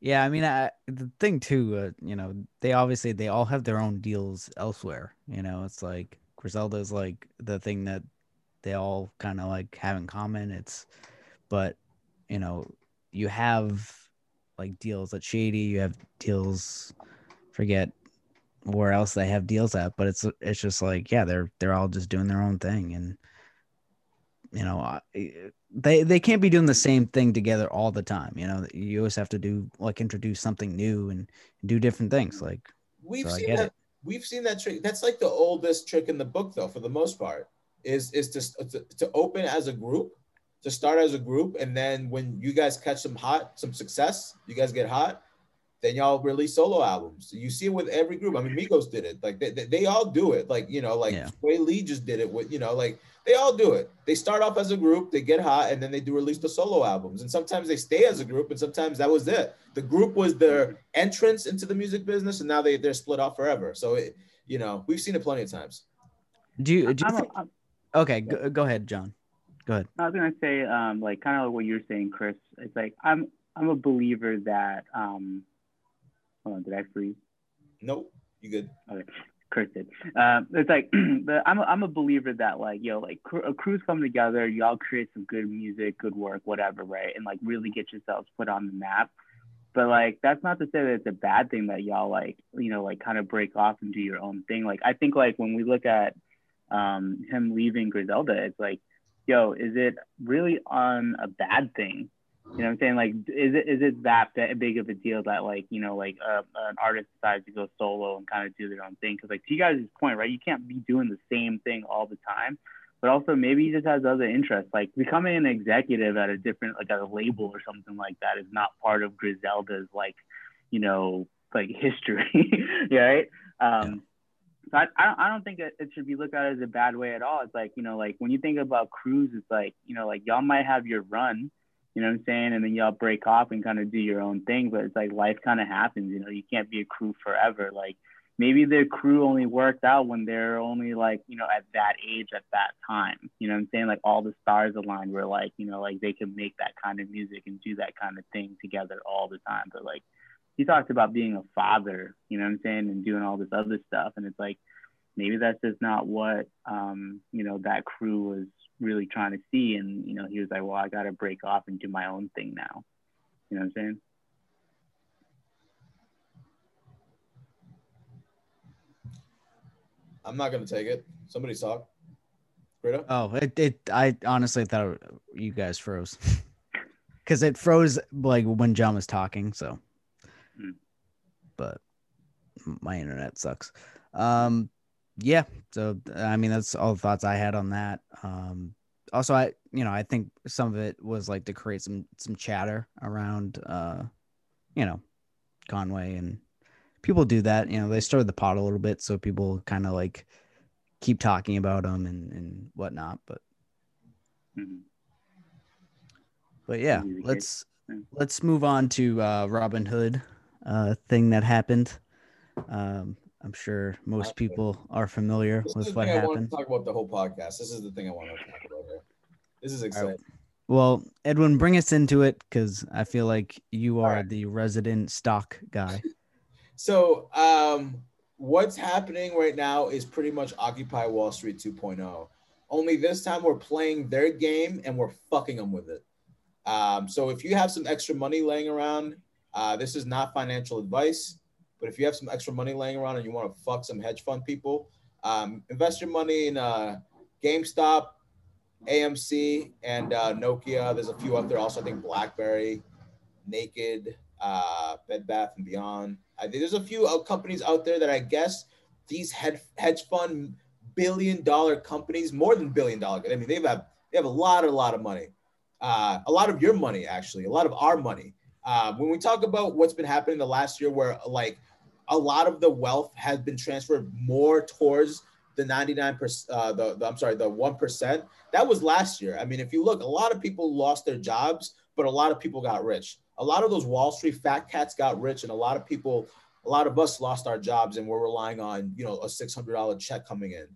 Yeah, I mean, I, the thing too, uh, you know, they obviously they all have their own deals elsewhere. You know, it's like Griselda is like the thing that they all kind of like have in common. It's, but you know, you have like deals at Shady. You have deals, forget where else they have deals at, but it's it's just like yeah, they're they're all just doing their own thing, and you know they they can't be doing the same thing together all the time. You know, you always have to do like introduce something new and do different things. Like
we've so seen that. It. We've seen that trick. That's like the oldest trick in the book, though, for the most part, is is to, to, to open as a group to start as a group, and then when you guys catch some hot, some success, you guys get hot, then y'all release solo albums. You see it with every group. I mean, Migos did it. Like they, they, they all do it. Like you know, like yeah. Swae Lee just did it with you know, like they all do it. They start off as a group, they get hot, and then they do release the solo albums. And sometimes they stay as a group, and sometimes that was it. The group was their entrance into the music business, and now they they're split off forever. So it, you know, we've seen it plenty of times.
Do you? Do you think, okay, go, go ahead, John. Go ahead.
I was gonna say, um, like kind of like what you're saying, Chris. It's like I'm I'm a believer that um, hold on, did I freeze?
Nope, you good.
Okay. Chris did. Um, it's like *clears throat* the, I'm a, I'm a believer that like yo like cr- a crews come together, y'all create some good music, good work, whatever, right, and like really get yourselves put on the map. But like that's not to say that it's a bad thing that y'all like you know like kind of break off and do your own thing. Like I think like when we look at um, him leaving Griselda, it's like yo, is it really on a bad thing? You know what I'm saying? Like, is it is it that big of a deal that like you know like uh, an artist decides to go solo and kind of do their own thing? Because like to you guys' point, right? You can't be doing the same thing all the time. But also maybe he just has other interests, like becoming an executive at a different like a label or something like that is not part of Griselda's like, you know, like history, *laughs* right? Um, so I, I don't, I don't think it, it should be looked at as a bad way at all. It's like, you know, like when you think about crews, it's like, you know, like y'all might have your run, you know what I'm saying? And then y'all break off and kind of do your own thing. But it's like life kind of happens, you know, you can't be a crew forever. Like, maybe their crew only worked out when they're only like you know at that age at that time you know what i'm saying like all the stars aligned were like you know like they can make that kind of music and do that kind of thing together all the time but like he talked about being a father you know what i'm saying and doing all this other stuff and it's like maybe that's just not what um you know that crew was really trying to see and you know he was like well i got to break off and do my own thing now you know what i'm saying
I'm not gonna take it. Somebody talk. Greta?
Oh, it, it I honestly thought you guys froze. *laughs* Cause it froze like when John was talking, so. But my internet sucks. Um yeah, so I mean that's all the thoughts I had on that. Um also I you know, I think some of it was like to create some some chatter around uh you know, Conway and people do that, you know, they stir the pot a little bit so people kind of like keep talking about them and and whatnot, but
Mhm.
but yeah, let's let's move on to uh, Robinhood uh, thing that happened. Um, I'm sure most people are familiar
This is
with what
thing I want
happened.
to talk about the whole podcast. This is the thing I want to talk about here. This is exciting.
Well, Edwin, bring us into it because I feel like you are
Alright.
the resident stock guy. *laughs*
So, um, what's happening right now is pretty much Occupy Wall Street 2.0. Only this time we're playing their game and we're fucking them with it. Um, so, if you have some extra money laying around, uh, this is not financial advice, but if you have some extra money laying around and you want to fuck some hedge fund people, um, invest your money in uh, GameStop, AMC, and uh, Nokia. There's a few out there also. I think BlackBerry, Naked, uh, Bed Bath and Beyond. I think there's a few uh, companies out there that I guess these hedge hedge fund billion dollar companies, more than billion dollar. I mean, they have they have a lot, a lot of money, uh, a lot of your money actually, a lot of our money. Uh, when we talk about what's been happening the last year, where like a lot of the wealth has been transferred more towards the 99 percent, uh, the, the I'm sorry, the one percent. That was last year. I mean, if you look, a lot of people lost their jobs, but a lot of people got rich. A lot of those Wall Street fat cats got rich, and a lot of people, a lot of us lost our jobs, and we're relying on you know a six hundred dollar check coming in.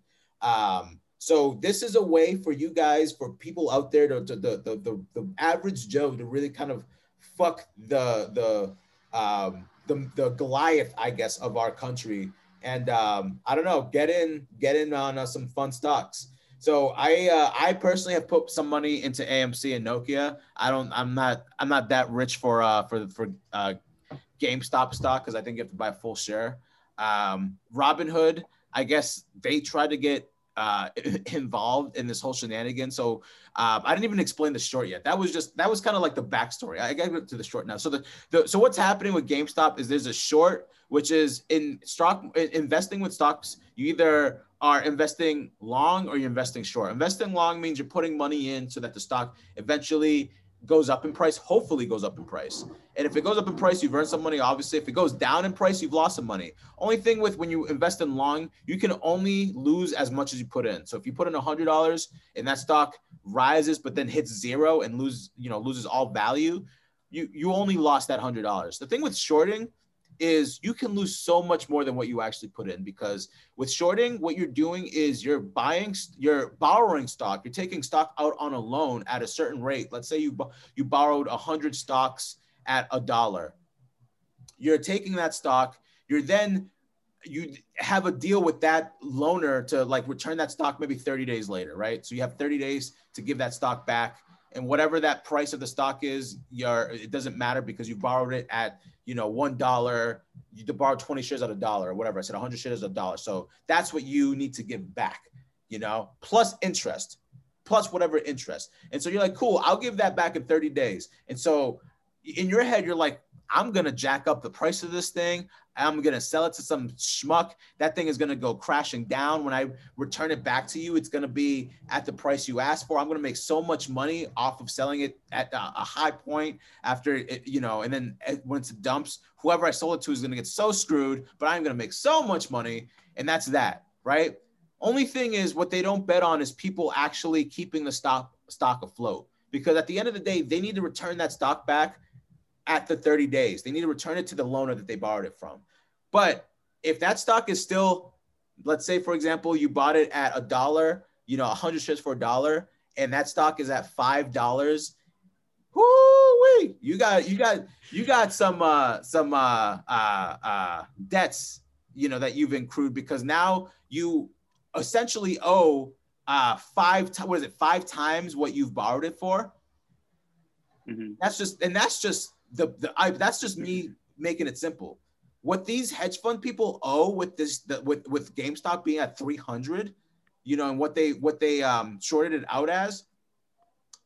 Um, so this is a way for you guys, for people out there, to, to the, the the the average Joe, to really kind of fuck the the um, the the Goliath, I guess, of our country, and um, I don't know, get in get in on uh, some fun stocks. So I uh, I personally have put some money into AMC and Nokia. I don't I'm not I'm not that rich for uh for for uh GameStop stock because I think you have to buy a full share. Um, Robinhood, I guess they tried to get uh, *laughs* involved in this whole shenanigan. So um, I didn't even explain the short yet. That was just that was kind of like the backstory. I got to the short now. So the, the so what's happening with GameStop is there's a short, which is in stock investing with stocks. You either are investing long or you're investing short. Investing long means you're putting money in so that the stock eventually goes up in price, hopefully goes up in price. And if it goes up in price, you've earned some money. Obviously, if it goes down in price, you've lost some money. Only thing with when you invest in long, you can only lose as much as you put in. So if you put in a hundred dollars and that stock rises but then hits zero and lose, you know, loses all value, you you only lost that hundred dollars. The thing with shorting is you can lose so much more than what you actually put in because with shorting what you're doing is you're buying you're borrowing stock. You're taking stock out on a loan at a certain rate. Let's say you you borrowed 100 stocks at a dollar. You're taking that stock. You're then you have a deal with that loaner to like return that stock maybe 30 days later right? So you have 30 days to give that stock back. And whatever that price of the stock is you're it doesn't matter because you borrowed it at you know one dollar you borrow 20 shares at a dollar or whatever. I said 100 shares at a dollar. So that's what you need to give back you know plus interest plus whatever interest. And so you're like cool i'll give that back in 30 days. And so in your head you're like i'm gonna jack up the price of this thing i'm gonna sell it to some schmuck that thing is gonna go crashing down when i return it back to you it's gonna be at the price you asked for i'm gonna make so much money off of selling it at a high point after it, you know, and then uh, once it dumps, whoever I sold it to is to get so screwed, but I'm to make so much money. And that's that, right? Only thing is what they don't bet on is people actually keeping the stock stock afloat because at the end of the day, they need to return that stock back at the 30 days. They need to return it to the loaner that they borrowed it from. But if that stock is still, let's say for example, you bought it at a dollar, you know, 100 shares for a dollar, and that stock is at five dollars. Whoo, wait, you got you got you got some uh some uh uh uh debts you know that you've accrued because now you essentially owe uh five what is it five times what you've borrowed it for
Mhm.
that's just and that's just the the I, that's just me making it simple. What these hedge fund people owe with this the, with with GameStop being at 300 you know and what they what they um shorted it out as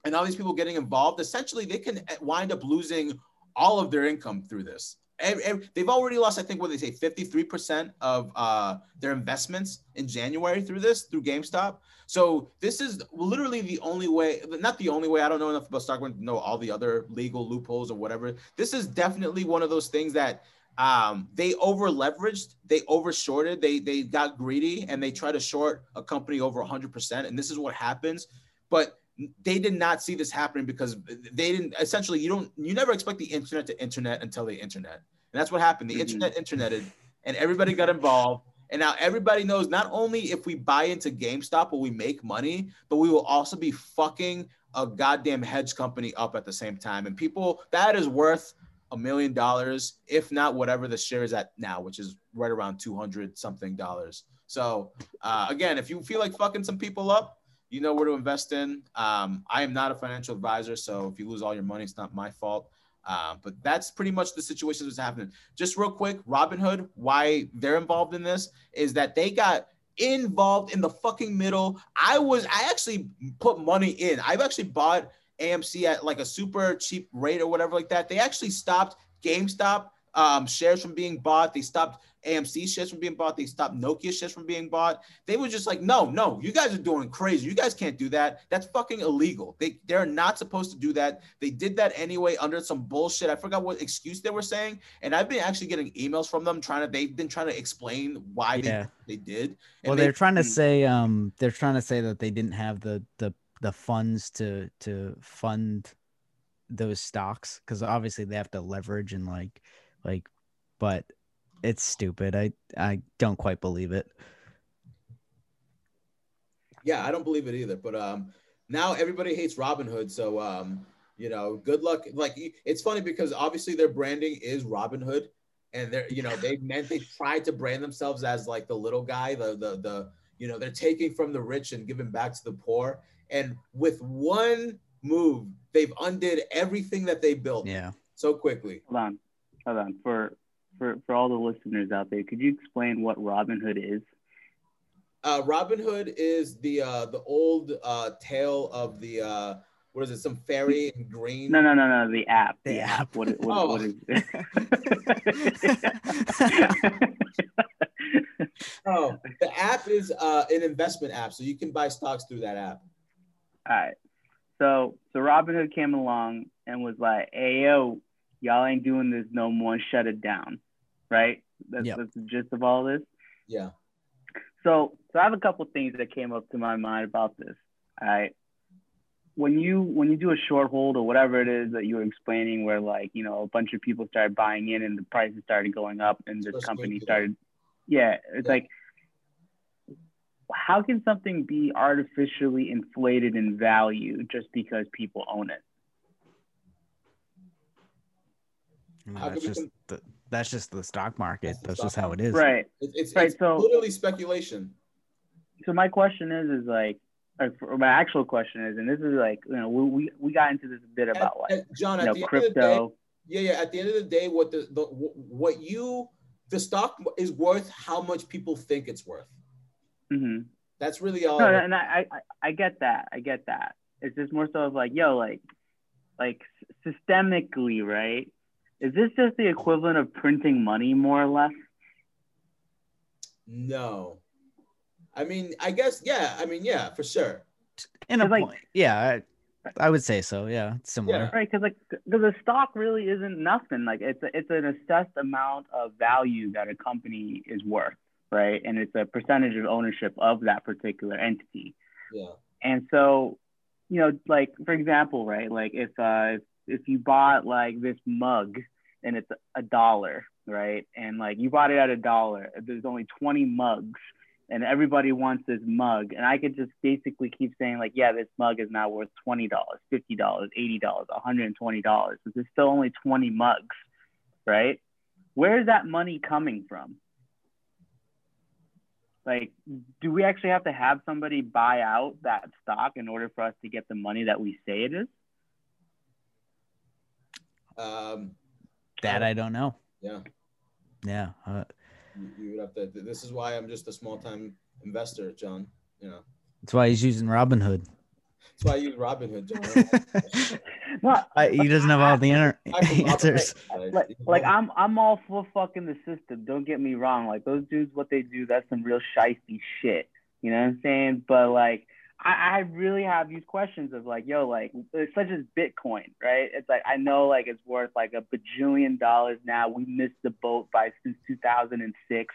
and all these people getting involved essentially they can wind up losing all of their income through this Ev- ev- they've already lost i think what they say 53% of uh, their investments in january through this through gamestop so this is literally the only way not the only way i don't know enough about stock market to know all the other legal loopholes or whatever this is definitely one of those things that um, they over leveraged, they over shorted, they they got greedy, and they try to short a company over 100%. And this is what happens. But they did not see this happening because they didn't. Essentially, you don't, you never expect the internet to internet until the internet, and that's what happened. The
Mhm.
internet interneted, and everybody got involved. And now everybody knows not only if we buy into GameStop will we make money, but we will also be fucking a goddamn hedge company up at the same time. And people, that is worth a million dollars, if not whatever the share is at now, which is right around 200 something dollars. So, uh, again, if you feel like fucking some people up, you know where to invest in. Um, I am not a financial advisor, so if you lose all your money, it's not my fault. Uh, but that's pretty much the situation that's happening. Just real quick, Robinhood, why they're involved in this is that they got involved in the fucking middle. I was, I actually put money in. I've actually bought AMC at like a super cheap rate or whatever like that. They actually stopped GameStop um, shares from being bought. They stopped AMC shares from being bought. They stopped Nokia shares from being bought. They were just like, no, no, you guys are doing crazy. You guys can't do that. That's fucking illegal. They they're not supposed to do that. They did that anyway under some bullshit. I forgot what excuse they were saying. And I've been actually getting emails from them trying to. They've been trying to explain why
Yeah.
they they did. And
Well,
they-
they're trying to
Mm.
say um they're trying to say that they didn't have the the the funds to to fund those stocks because obviously they have to leverage and like like but it's stupid. I I don't quite believe it.
Yeah, I don't believe it either. But um, now everybody hates Robinhood, so um, you know, good luck. Like it's funny because obviously their branding is Robinhood, and they're you know they *laughs* meant they tried to brand themselves as like the little guy, the the the you know they're taking from the rich and giving back to the poor, and with one move they've undid everything that they built
Yeah.
so quickly.
Hold on, hold on. For for for all the listeners out there, could you explain what Robinhood is?
Uh, Robin Hood is the uh, the old uh, tale of the uh, what is it? Some fairy in green.
No, no, no, no. The app.
The app.
What, what,
Oh.
what is *laughs*
Oh, the app is uh, an investment app, so you can buy stocks through that app.
All right. So so Robinhood came along and was like, "Hey yo, y'all ain't doing this no more. Shut it down." Right. That's,
Yep.
that's the gist of all this.
Yeah.
So so I have a couple things that came up to my mind about this. All right. When you when you do a short hold or whatever it is that you were explaining, where like you know a bunch of people started buying in and the prices started going up and this
First
company started, yeah, it's
Yeah.
like how can something be artificially inflated in value just because people own it?
I mean, that's just the, that's just the stock market.
That's
That's
stock
just how it
market.
is.
Right.
It, it's
Right,
it's
so-
literally speculation.
So my question is, is like, or my actual question is, and this is like, you know, we we, we got into this a bit
At-
about like,
at- John,
you
at
know,
the end of the day,
crypto.
yeah, yeah. At the end of the day, what the, the what you the stock is worth, how much people think it's worth.
hmm
That's really all.
No, and I, I I get that. I get that. It's just more so of like, yo, like, like systemically, right? Is this just the equivalent of printing money, more or less?
no. I mean, I guess, yeah. I mean, yeah, for sure.
In a
like-
point, yeah, I, I would say so. Yeah, similar.
Yeah.
Right, because like, because a stock really isn't nothing. Like, it's a, it's an assessed amount of value that a company is worth, right? And it's a percentage of ownership of that particular entity.
Yeah.
And so, you know, like for example, right? Like if uh if, if you bought like this mug and it's a dollar, right? And like you bought it at a dollar. There's only 20 mugs and everybody wants this mug. And I could just basically keep saying, like, yeah, this mug is now worth $20, $50, $80, $120. There's still only 20 mugs, right? Where is that money coming from? Like, do we actually have to have somebody buy out that stock in order for us to get the money that we say it is?
Um,
That I don't know.
yeah.
Yeah. Uh,
You, you would have to. This is why I'm just a small time investor, John. You know,
that's why he's using Robinhood.
that's why I use Robinhood, John. *laughs*
No,
I, he doesn't have all the inter- answers.
Like, like? I'm I'm all for fucking the system. Don't get me wrong. Like those dudes, what they do, that's some real shisty shit. You know what I'm saying? But like, I, I really have these questions of like, yo, like, such as Bitcoin, right? It's like I know like it's worth like a bajillion dollars now. We missed the boat by since 2006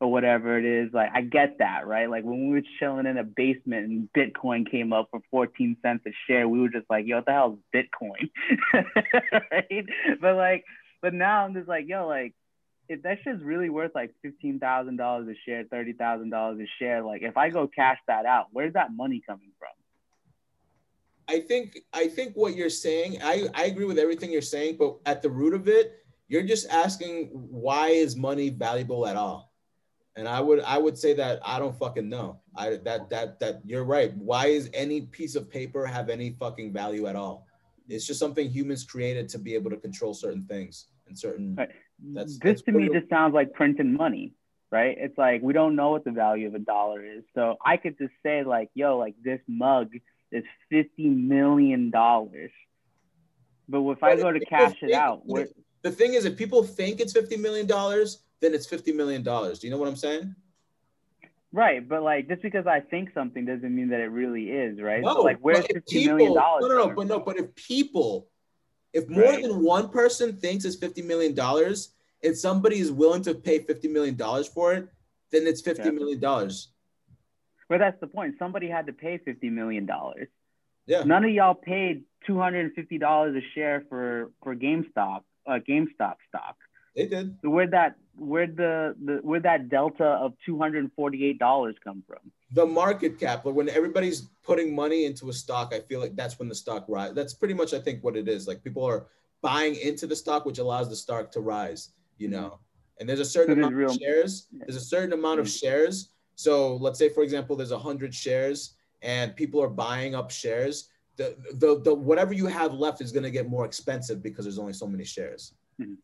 or whatever it is. Like I get that, right? Like when we were chilling in a basement and Bitcoin came up for 14 cents a share, we were just like, yo, what the hell is Bitcoin? *laughs* right? But like, but now I'm just like, yo, like if that shit's really worth like fifteen thousand dollars a share, thirty thousand dollars a share, like if I go cash that out, where's that money coming from?
I think I think what you're saying, I, I agree with everything you're saying, but at the root of it, you're just asking why is money valuable at all? And I would I would say that I don't fucking know. I that that that you're right. Why is any piece of paper have any fucking value at all? It's just something humans created to be able to control certain things and certain
Right.
That's-
this
that's
to me just sounds like printing money, right? It's like we don't know what the value of a dollar is. So I could just say like, yo, like this mug is fifty million dollars. But if I go to
people
cash it out,
the thing is if people think it's 50 million dollars, then it's 50 million dollars. Do you know what I'm saying?
right? But like just because I think something doesn't mean that it really is, right?
No,
so like where's
but if
fifty million dollars?
No, no, no, but no, but if people, if more
Right.
than one person thinks it's fifty million dollars, and somebody is willing to pay fifty million dollars for it, then it's fifty
Yeah.
million dollars.
But that's the point. Somebody had to pay fifty million dollars.
Yeah.
None of y'all paid two hundred and fifty dollars a share for for GameStop, uh, GameStop stock.
They did.
So where'd that where'd the, the where'd that delta of two hundred and forty eight dollars come from?
The market cap, like when everybody's putting money into a stock, I feel like that's when the stock rise. That's pretty much, I think, what it is. Like people are buying into the stock, which allows the stock to rise. You know, mm-hmm. and there's a certain amount
real-
of shares. There's a certain amount of mm-hmm. shares. So let's say, for example, there's a hundred shares, and people are buying up shares. The, the the whatever you have left is going to get more expensive because there's only so many shares. Mm-hmm.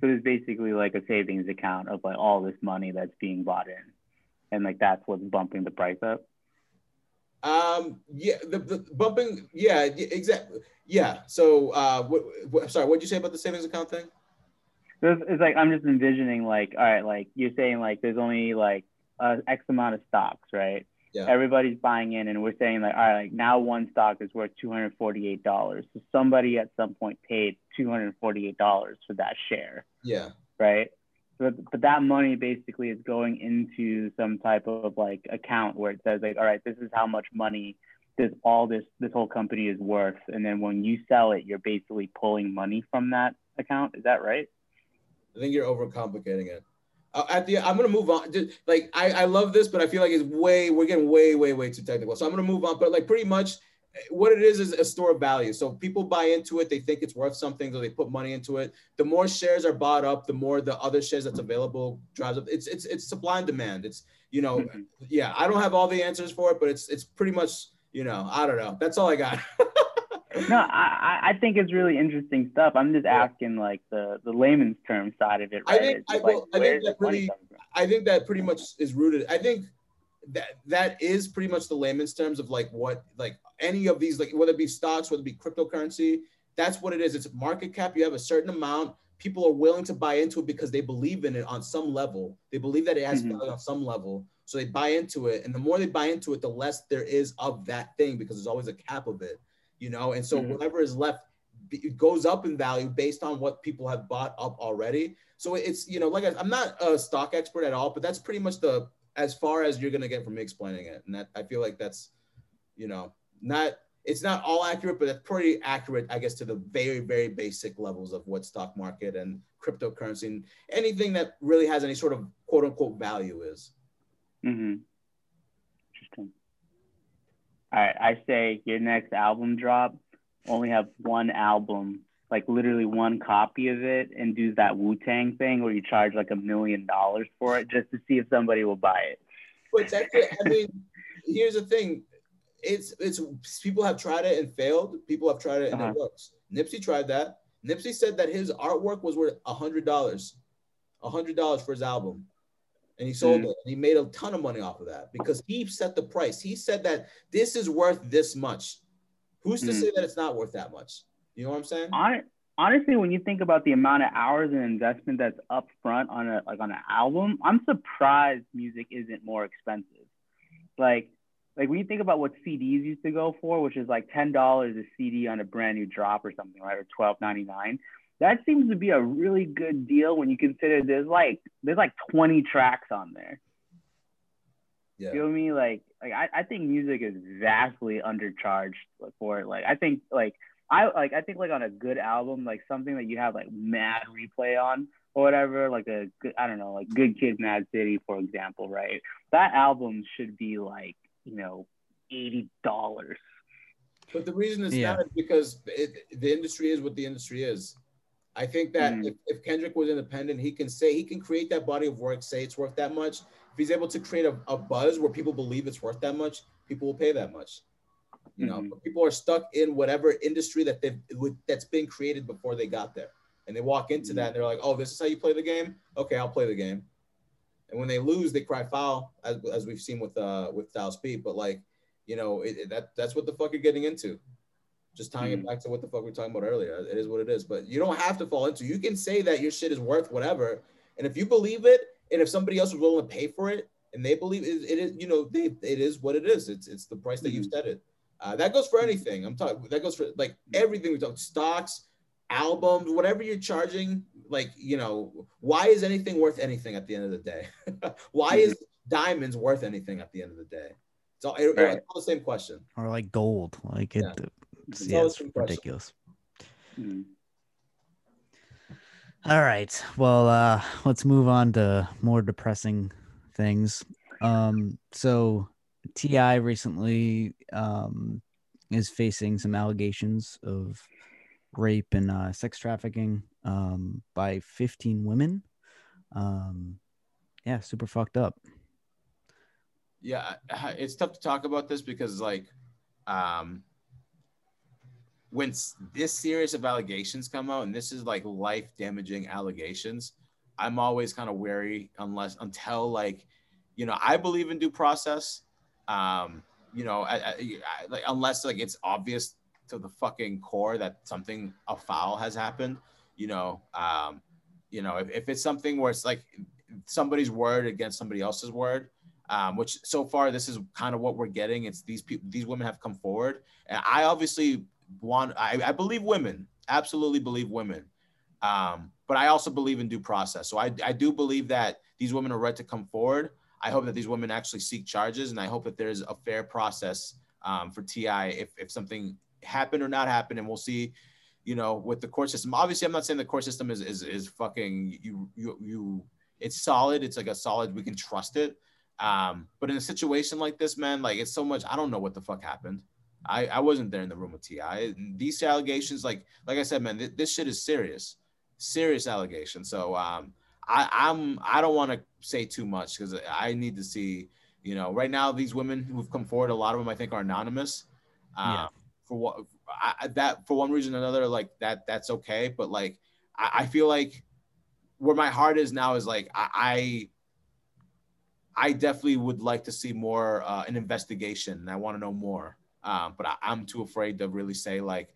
So there's basically like a savings account of like all this money that's being bought in, and like that's what's bumping the price up.
Um, yeah, the, the bumping, yeah, exactly, yeah. So, uh, what, what, sorry, what did you say about the savings account thing?
It's, like I'm just envisioning like all right, like you're saying like there's only like uh, X amount of stocks, right?
Yeah.
Everybody's buying in, and we're saying like all right, like now one stock is worth two hundred forty eight dollars. So somebody at some point paid two hundred forty eight dollars for that share.
Yeah,
right? But, but that money basically is going into some type of like account where it says like, all right, this is how much money this all this this whole company is worth, and then when you sell it, you're basically pulling money from that account. Is that right?
I think you're overcomplicating it. Uh, at the, I'm gonna move on. Just, like I, I love this, but I feel like it's way, we're getting way, way, way too technical. So I'm gonna move on. But like pretty much, what it is is a store of value. So people buy into it, they think it's worth something, so they put money into it. The more shares are bought up, the more the other shares that's available drives up. It's it's it's supply and demand. It's you know,
Mhm.
yeah. I don't have all the answers for it, but it's it's pretty much you know, I don't know. That's all I got. *laughs*
No, I, I I think it's really interesting stuff. I'm just
Yeah.
asking like the the layman's term side of it,
I
right?
think- I-
just
well, I think that
this money
really-
coming from?
I think that pretty much is rooted. I think that that is pretty much the layman's terms of like what like any of these like whether it be stocks, whether it be cryptocurrency. That's what it is. It's market cap. You have a certain amount. People are willing to buy into it because they believe in it on some level. They believe that it has
Mhm.
value on some level. So they buy into it. And the more they buy into it, the less there is of that thing because there's always a cap of it, you know? And so
Mhm.
whatever is left it goes up in value based on what people have bought up already. So it's, you know, like I, I'm not a stock expert at all, but that's pretty much the, as far as you're going to get from me explaining it. And that I feel like that's, you know, not, it's not all accurate, but it's pretty accurate, I guess, to the very, very basic levels of what stock market and cryptocurrency and anything that really has any sort of quote unquote value is.
Mm-hmm. Interesting. All right, I say your next album drop, only have one album, like literally one copy of it, and do that Wu Tang thing where you charge like a million dollars for it just to see if somebody will buy it.
But it. I mean, here's the thing it's it's people have tried it and failed. People have tried it and uh-huh. it works. Nipsey tried that. Nipsey said that his artwork was worth a hundred dollars, a hundred dollars for his album, and he sold mm. it. And he made a ton of money off of that because he set the price. He said that this is worth this much. Who's to mm. say that it's not worth that much? You know what I'm saying?
honestly, when you think about the amount of hours and investment that's up front on a like on an album, I'm surprised music isn't more expensive. Like like when you think about what CDs used to go for, which is like ten dollars a CD on a brand new drop or something, right, or twelve ninety nine. That seems to be a really good deal when you consider there's like there's like twenty tracks on there. Yeah. You feel me? Like like I, I think music is vastly undercharged for it. Like I think like I like I think like on a good album, like something that you have like mad replay on or whatever, like a good I don't know, like Good Kid Mad City, for example, right? That album should be like you know, eighty dollars.
But the reason it's yeah. not is because it, the industry is what the industry is. I think that mm. if, if, Kendrick was independent, he can say he can create that body of work, say it's worth that much. If he's able to create a, a buzz where people believe it's worth that much, people will pay that much. You know, mm-hmm. people are stuck in whatever industry that they've that's been created before they got there, and they walk into mm-hmm. that and they're like, "Oh, this is how you play the game. Okay, I'll play the game." And when they lose, they cry foul, as, as we've seen with uh with Styles P. But like, you know, it, it, that that's what the fuck you're getting into. Just tying mm-hmm. it back to what the fuck we are talking about earlier. It is what it is. But you don't have to fall into. You can say that your shit is worth whatever, and if you believe it, and if somebody else is willing to pay for it, and they believe it, it is, you know, they it is what it is. It's it's the price that you've mm-hmm. set it. Uh, that goes for anything. I'm talking. That goes for like everything we talk. Stocks, albums, whatever you're charging, like, you know, why is anything worth anything at the end of the day? *laughs* why is diamonds worth anything at the end of the day? It's all, it, right. it's all the same question.
Or like gold. Like it, yeah. it's, yeah, it's ridiculous. Mm-hmm. All right. Well, uh, let's move on to more depressing things. Um, so T.I. recently um, is facing some allegations of rape and uh, sex trafficking um, by 15 women. Um, yeah, super fucked up.
Yeah, it's tough to talk about this because like um, when this series of allegations come out and this is like life damaging allegations, I'm always kind of wary unless until like you know I believe in due process. Um, you know, I, I, I, like unless like it's obvious to the fucking core that something a foul has happened you know um you know if, if it's something where it's like somebody's word against somebody else's word um, which so far this is kind of what we're getting. It's these people these women have come forward. And i obviously want i, I believe women absolutely believe women. Um, but i also believe in due process. So I, I do believe that these women are right to come forward i hope that these women actually seek charges and i hope that there's a fair process um, for ti if, if something happened or not happened, and we'll see. You know, with the court system. Obviously, I'm not saying the court system is is is fucking you you you. It's solid. It's like a solid. We can trust it. Um, but in a situation like this, man, like it's so much. I don't know what the fuck happened. I, I wasn't there in the room with T.I. These allegations, like like I said, man, th- this shit is serious, serious allegation. So um, I I'm I don't want to say too much because I need to see. You know, right now these women who've come forward, a lot of them I think are anonymous. Um, yeah for what I, that for one reason or another, like that that's okay. But like I, I feel like where my heart is now is like I, I I definitely would like to see more uh, an investigation. And I want to know more, um, but I, am too afraid to really say like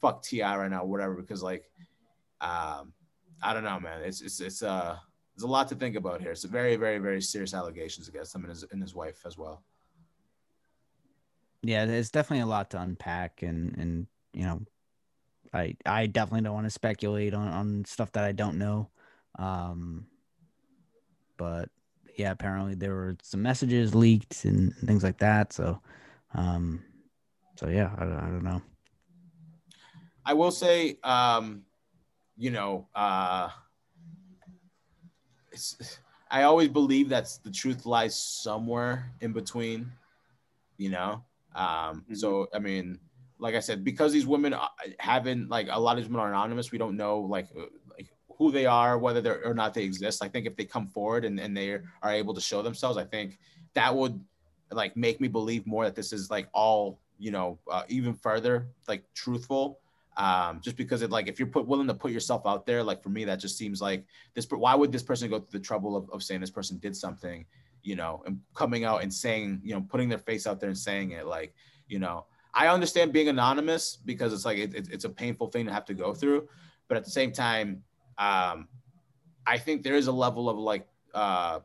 fuck Ti right now, whatever, because like um, I don't know, man. It's it's it's uh there's a lot to think about here. It's a very very very serious allegations against him and his and his wife as well
yeah, there's definitely a lot to unpack, and and you know, I I definitely don't want to speculate on on stuff that I don't know. Um, but yeah, apparently there were some messages leaked and things like that. So, um, So yeah, I, I don't know.
I will say, um, you know, uh, it's, I always believe that the truth lies somewhere in between, you know. Um,
Mhm.
So I mean, like I said, because these women uh, haven't like a lot of these women are anonymous, we don't know like uh, like who they are, whether they're or not they exist. I think if they come forward and, and they are able to show themselves, I think that would like make me believe more that this is like all you know uh, even further like truthful um just because it like if you're put willing to put yourself out there like for me that just seems like this why would this person go through the trouble of, of saying this person did something you know and coming out and saying you know putting their face out there and saying it like you know i understand being anonymous because it's like it, it- it's a painful thing to have to go through but at the same time um i think there is a level of like uh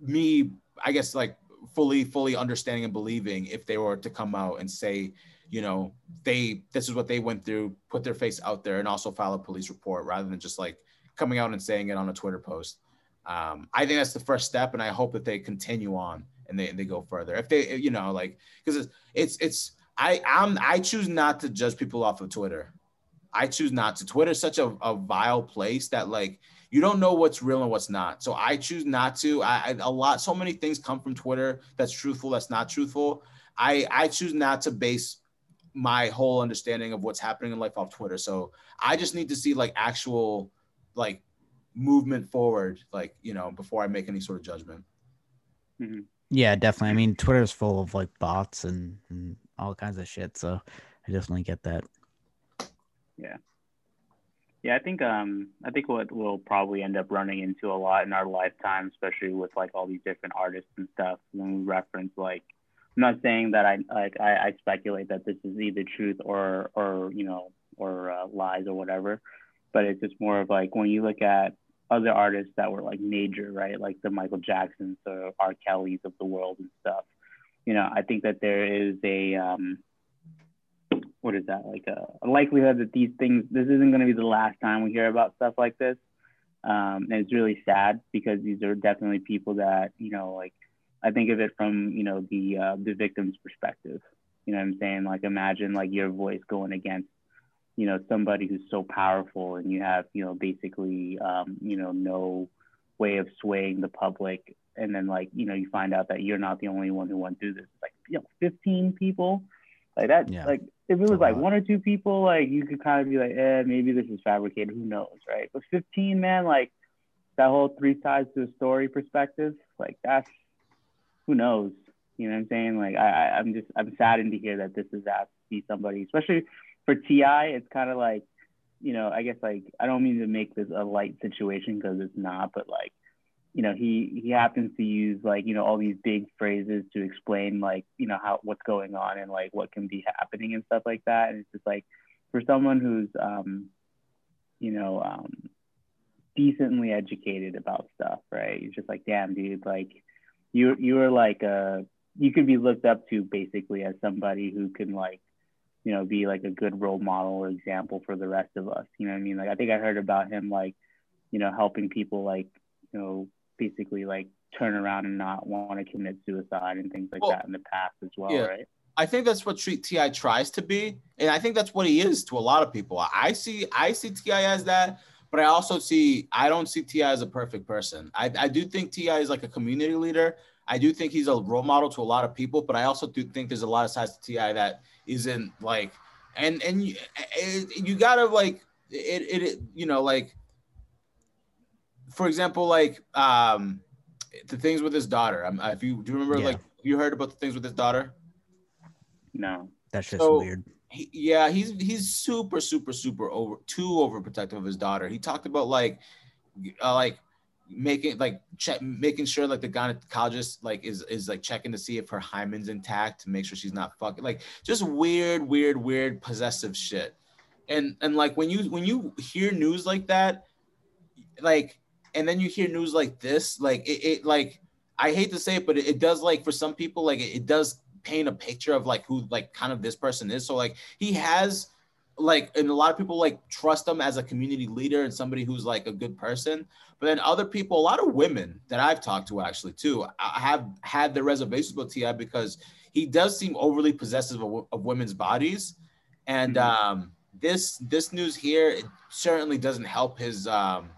me i guess like fully fully understanding and believing if they were to come out and say you know they this is what they went through put their face out there and also file a police report rather than just like coming out and saying it on a twitter post um, i think that's the first step and i hope that they continue on and they, they go further if they you know like because it's, it's it's i i'm i choose not to judge people off of twitter i choose not to twitter is such a, a vile place that like you don't know what's real and what's not. So I choose not to. I, I a lot, so many things come from Twitter that's truthful, that's not truthful. I I choose not to base my whole understanding of what's happening in life off Twitter. So I just need to see like actual like movement forward, like you know, before I make any sort of judgment.
Yeah, definitely. I mean, Twitter's full of like bots and, and all kinds of shit. So I definitely get that.
Yeah. Yeah, I think um I think what we'll probably end up running into a lot in our lifetime, especially with like all these different artists and stuff, when we reference like I'm not saying that I like I, I speculate that this is either truth or or you know or uh, lies or whatever, but it's just more of like when you look at other artists that were like major, right? Like the Michael Jacksons or R. Kelly's of the world and stuff. You know, I think that there is a um what is that like a, likelihood that these things this isn't going to be the last time we hear about stuff like this um, and it's really sad because these are definitely people that you know like i think of it from you know the uh, the victim's perspective. You know what i'm saying? Like imagine like your voice going against you know somebody who's so powerful and you have you know basically um, you know no way of swaying the public. And then like you know you find out that you're not the only one who went through this. Like you know 15 people? Like that
Yeah.
like if it was like one or two people like you could kind of be like eh maybe this is fabricated. Who knows right? But 15 man like that whole three sides to a story perspective like that's who knows? You know what i'm saying? Like i i'm just i'm saddened to hear that this is asked to be somebody especially for ti it's kind of like you know i guess like i don't mean to make this a light situation because it's not but like you know he he happens to use like you know all these big phrases to explain like you know how what's going on and like what can be happening and stuff like that. And it's just like for someone who's um you know um decently educated about stuff right? It's just like damn dude like you you are like uh you could be looked up to basically as somebody who can like you know be like a good role model or example for the rest of us you know what i mean like i think i heard about him like you know helping people like you know basically like turn around and not want to commit suicide and things like
Well,
that in the past as well,
yeah.
right?
I think that's what Treat Ti tries to be, and I think that's what he is to a lot of people. I see I see Ti as that, but I also see I don't see Ti as a perfect person. I, I do think Ti is like a community leader. I do think he's a role model to a lot of people, but I also do think there's a lot of sides to Ti that isn't like, and and you, it, you gotta like it, it it you know like, for example like um the things with his daughter. Um, if you do you remember
Yeah.
like you heard about the things with his daughter.
No.
That's just
So-
weird.
He, yeah, he's he's super super super over too overprotective of his daughter. He talked about like uh, like making like check making sure like the gynecologist like is is like checking to see if her hymen's intact to make sure she's not fucking like just weird weird weird possessive shit. And and like when you when you hear news like that, like and then you hear news like this, like it, it like I hate to say it, but it, it does like for some people like it, it does paint a picture of like who like kind of this person is. So like he has like and a lot of people like trust him as a community leader and somebody who's like a good person but then other people a lot of women that i've talked to actually too have had their reservations with ti because he does seem overly possessive of, of women's bodies and
Mhm.
um this this news here it certainly doesn't help his um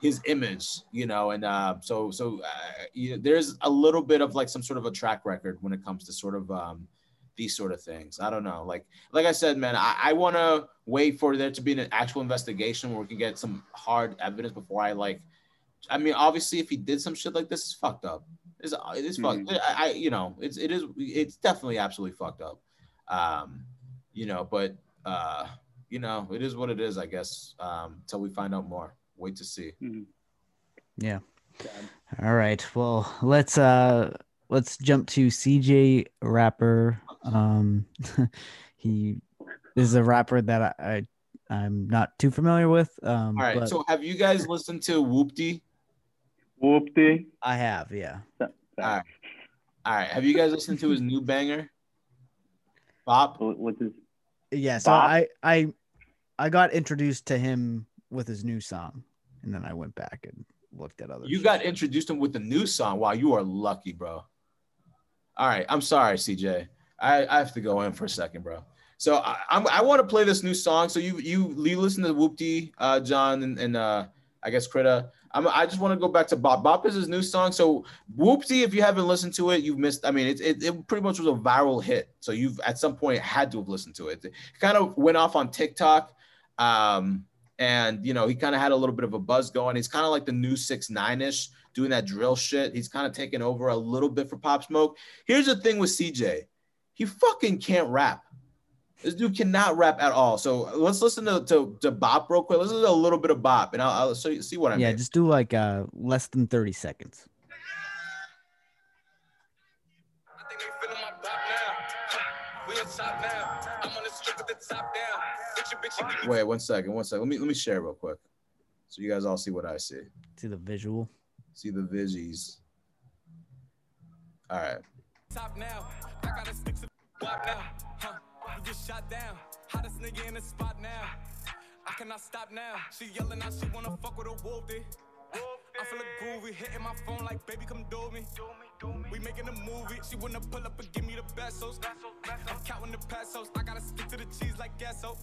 his image you know and uh so so uh, you know, there's a little bit of like some sort of a track record when it comes to sort of um these sort of things i don't know like like I said, man, I, I want to wait for there to be an actual investigation where we can get some hard evidence before I like. I mean, obviously, if he did some shit like this, it's fucked up. It's it's fucked. I, I you know, it's it is it's definitely absolutely fucked up. Um, you know, but uh, you know, it is what it is, I guess. Um, until we find out more. Wait to see.
Mhm.
Yeah.
Sad.
All right. Well, let's uh let's jump to CJ rapper. Um *laughs* he is a rapper that I, I I'm not too familiar with. Um
All right.
but
So, have you guys listened to Whoopty?
Whoopty.
I have, yeah.
All right. All right. Have you guys listened to his new banger? Bop.
What's his?
Yeah, so
Bop?
I I I got introduced to him with his new song and then I went back and looked at other
You got introduced him with the new song. Wow, you are lucky, bro. All right, I'm sorry, CJ. I, I have to go in for a second, bro. So I, I'm, I want to play this new song. So you you you listen to Whoopty, uh, John, and, and uh, I guess Krita. I'm, I just want to go back to Bop. Bop is his new song. So Whoopty, if you haven't listened to it, you've missed. I mean, it, it, it pretty much was a viral hit. So you've at some point had to have listened to it. It kind of went off on TikTok. Um, and you know, he kind of had a little bit of a buzz going. He's kind of like the new six nine ish, doing that drill shit. He's kind of taking over a little bit for Pop Smoke. Here's the thing with CJ, he fucking can't rap. This dude cannot rap at all. So let's listen to to, to Bop real quick. Let's listen to a little bit of Bop, and I'll, I'll show you, see what I
Yeah,
mean.
Yeah, just do like uh less than 30 seconds.
I think they feeling my bop now. We on top now. I'm on the strip with the top down. Bitch, you bitch, you give me
Wait one second, one second. Let me let me share real quick, so you guys all see what I see.
See the visual.
See the veggies. All right.
top now. I gotta stick to the block now. Huh, we get shot down. Hottest nigga in the spot now. I cannot stop now. She yelling out, she wanna fuck with a wolf. I'm feeling groovy, hitting my phone like, baby, come do me. do me. We making a movie. She wanna pull up and give me the pesos. I'm counting the pesos. I gotta stick to the cheese like gasso.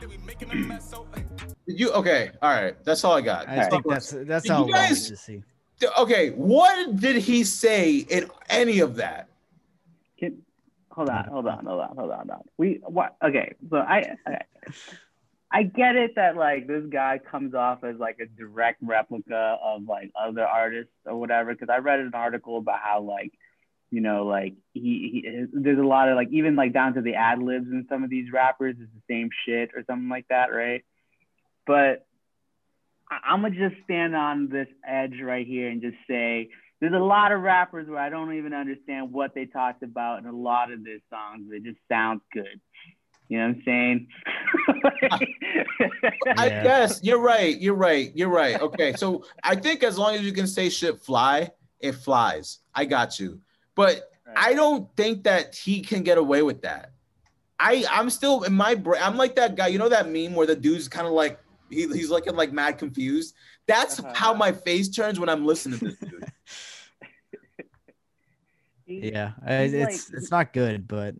Then we making a mess. Oh, so
Did you okay? All right. That's all I got.
I think that's that's
Did
all
you guys-
to see.
okay. What did he say in any of that?
Can, hold on, hold on, hold on, hold on, hold on. We what? Okay, so I, I I get it that like this guy comes off as like a direct replica of like other artists or whatever. Because I read an article about how like you know like he, he there's a lot of like even like down to the ad libs in some of these rappers is the same shit or something like that, right? But I, I'm gonna just stand on this edge right here and just say there's a lot of rappers where I don't even understand what they talked about in a lot of their songs. It just sounds good. You know what I'm saying? *laughs*
I
Yeah.
guess you're right. You're right. You're right. Okay. So I think as long as you can say shit fly, it flies. I got you. But I don't think that he can get away with that. I I'm still in my brain. I'm like that guy. You know that meme where the dude's kind of like he, he's looking like mad confused. That's
Uh-huh.
how my face turns when I'm listening to this dude. *laughs*
Yeah, it's
like-
it's not good, but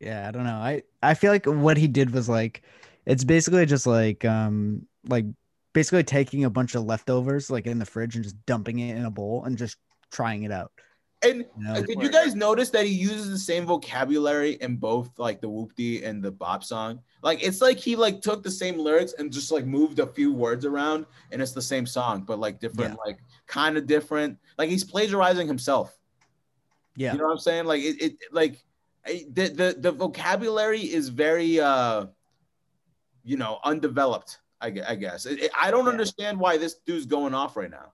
yeah, I don't know. I I feel like what he did was like, it's basically just like um like basically taking a bunch of leftovers like in the fridge and just dumping it in a bowl and just trying it out.
And
You know?
Did you guys notice that he uses the same vocabulary in both like the Whoopty and the Bop song? Like it's like he like took the same lyrics and just like moved a few words around and it's the same song, but like different, like kind of different. Like he's plagiarizing himself.
Yeah,
You know what I'm saying? Like it, it like I- the, the the vocabulary is very uh you know undeveloped. I, I guess it- I don't
Yeah.
understand why this dude's going off right now.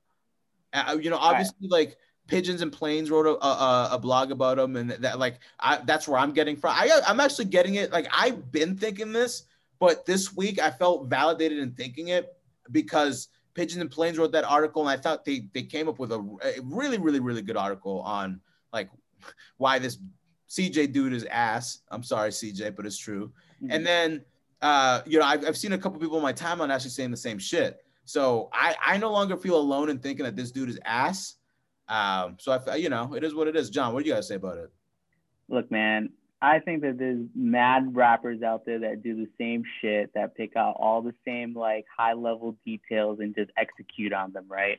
Uh, you know, obviously, like pigeons and planes wrote a, a, a blog about him, and that like I, that's where I'm getting from. I I'm actually getting it. Like I've been thinking this, but this week I felt validated in thinking it because pigeons and planes wrote that article, and I thought they they came up with a, a really really really good article on like why this CJ dude is ass. I'm sorry, CJ, but it's true.
Mm-hmm.
And then uh, you know, I've, I've seen a couple people in my timeline actually saying the same shit. So I, I no longer feel alone in thinking that this dude is ass. Um, so I, you know, it is what it is. John, what do you guys say about it?
Look, man, I think that there's mad rappers out there that do the same shit, that pick out all the same like high level details and just execute on them, right?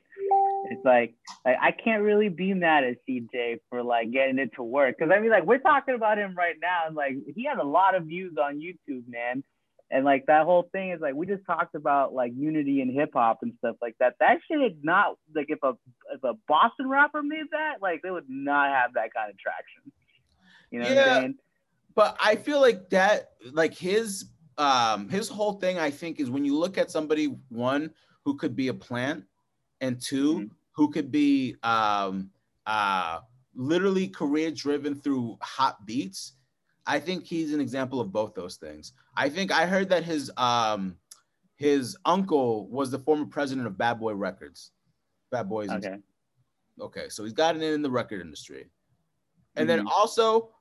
It's like, like I can't really be mad at CJ for like getting it to work. Cause I mean, like we're talking about him right now, and like he has a lot of views on YouTube, man. And like that whole thing is like we just talked about like unity and hip hop and stuff like that. That shit is not like if a if a Boston rapper made that, like they would not have that kind of traction. You know
Yeah.
what I'm saying?
But I feel like that, like his um his whole thing, I think, is when you look at somebody one who could be a plant, and 2
Mhm.
who could be um uh literally career driven through hot beats. I think he's an example of both those things. I think I heard that his um his uncle was the former president of Bad Boy Records. Bad Boys.
Okay.
Okay, so he's gotten in the record industry. And then
Mhm.
also,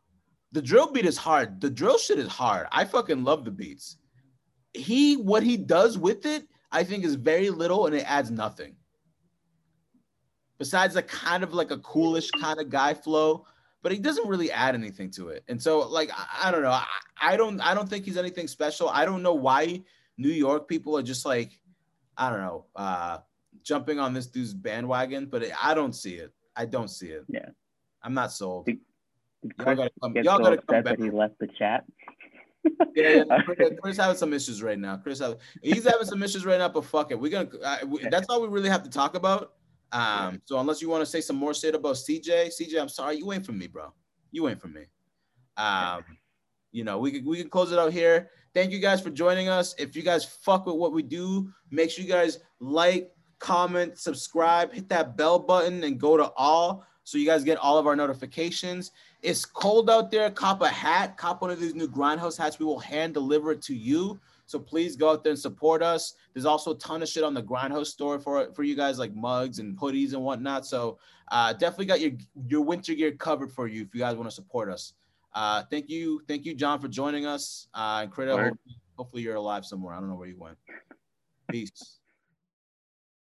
the drill beat is hard. The drill shit is hard. I fucking love the beats. He, what he does with it, I think is very little and it adds nothing. Besides a kind of like a coolish kind of guy flow, but he doesn't really add anything to it. And so, like, I, I don't know. I, I don't I don't think he's anything special. I don't know why New York people are just like, I don't know, uh, jumping on this dude's bandwagon, but I don't see it. I don't see it.
Yeah.
I'm not sold.
Did
Y'all gotta come, y'all gotta come back.
he left the chat. *laughs*
Yeah, yeah, Chris, *laughs* Chris having some issues right now. Chris, he's having some issues right now, but fuck it. We're gonna. Uh, we, that's all we really have to talk about. Um, so unless you want to say some more shit about CJ, CJ, I'm sorry, you ain't for me, bro. You ain't for me. Um, you know, we can we can close it out here. Thank you guys for joining us. If you guys fuck with what we do, make sure you guys like, comment, subscribe, hit that bell button, and go to all so you guys get all of our notifications. It's cold out there. Cop a hat. Cop one of these new Grindhouse hats. We will hand deliver it to you. So please go out there and support us. There's also a ton of shit on the Grindhouse store for for you guys, like mugs and hoodies and whatnot. So uh, definitely got your your winter gear covered for you if you guys want to support us. Uh, thank you, thank you, John, for joining us. Uh, and Krita, hopefully, hopefully you're alive somewhere. I don't know where you went. Peace.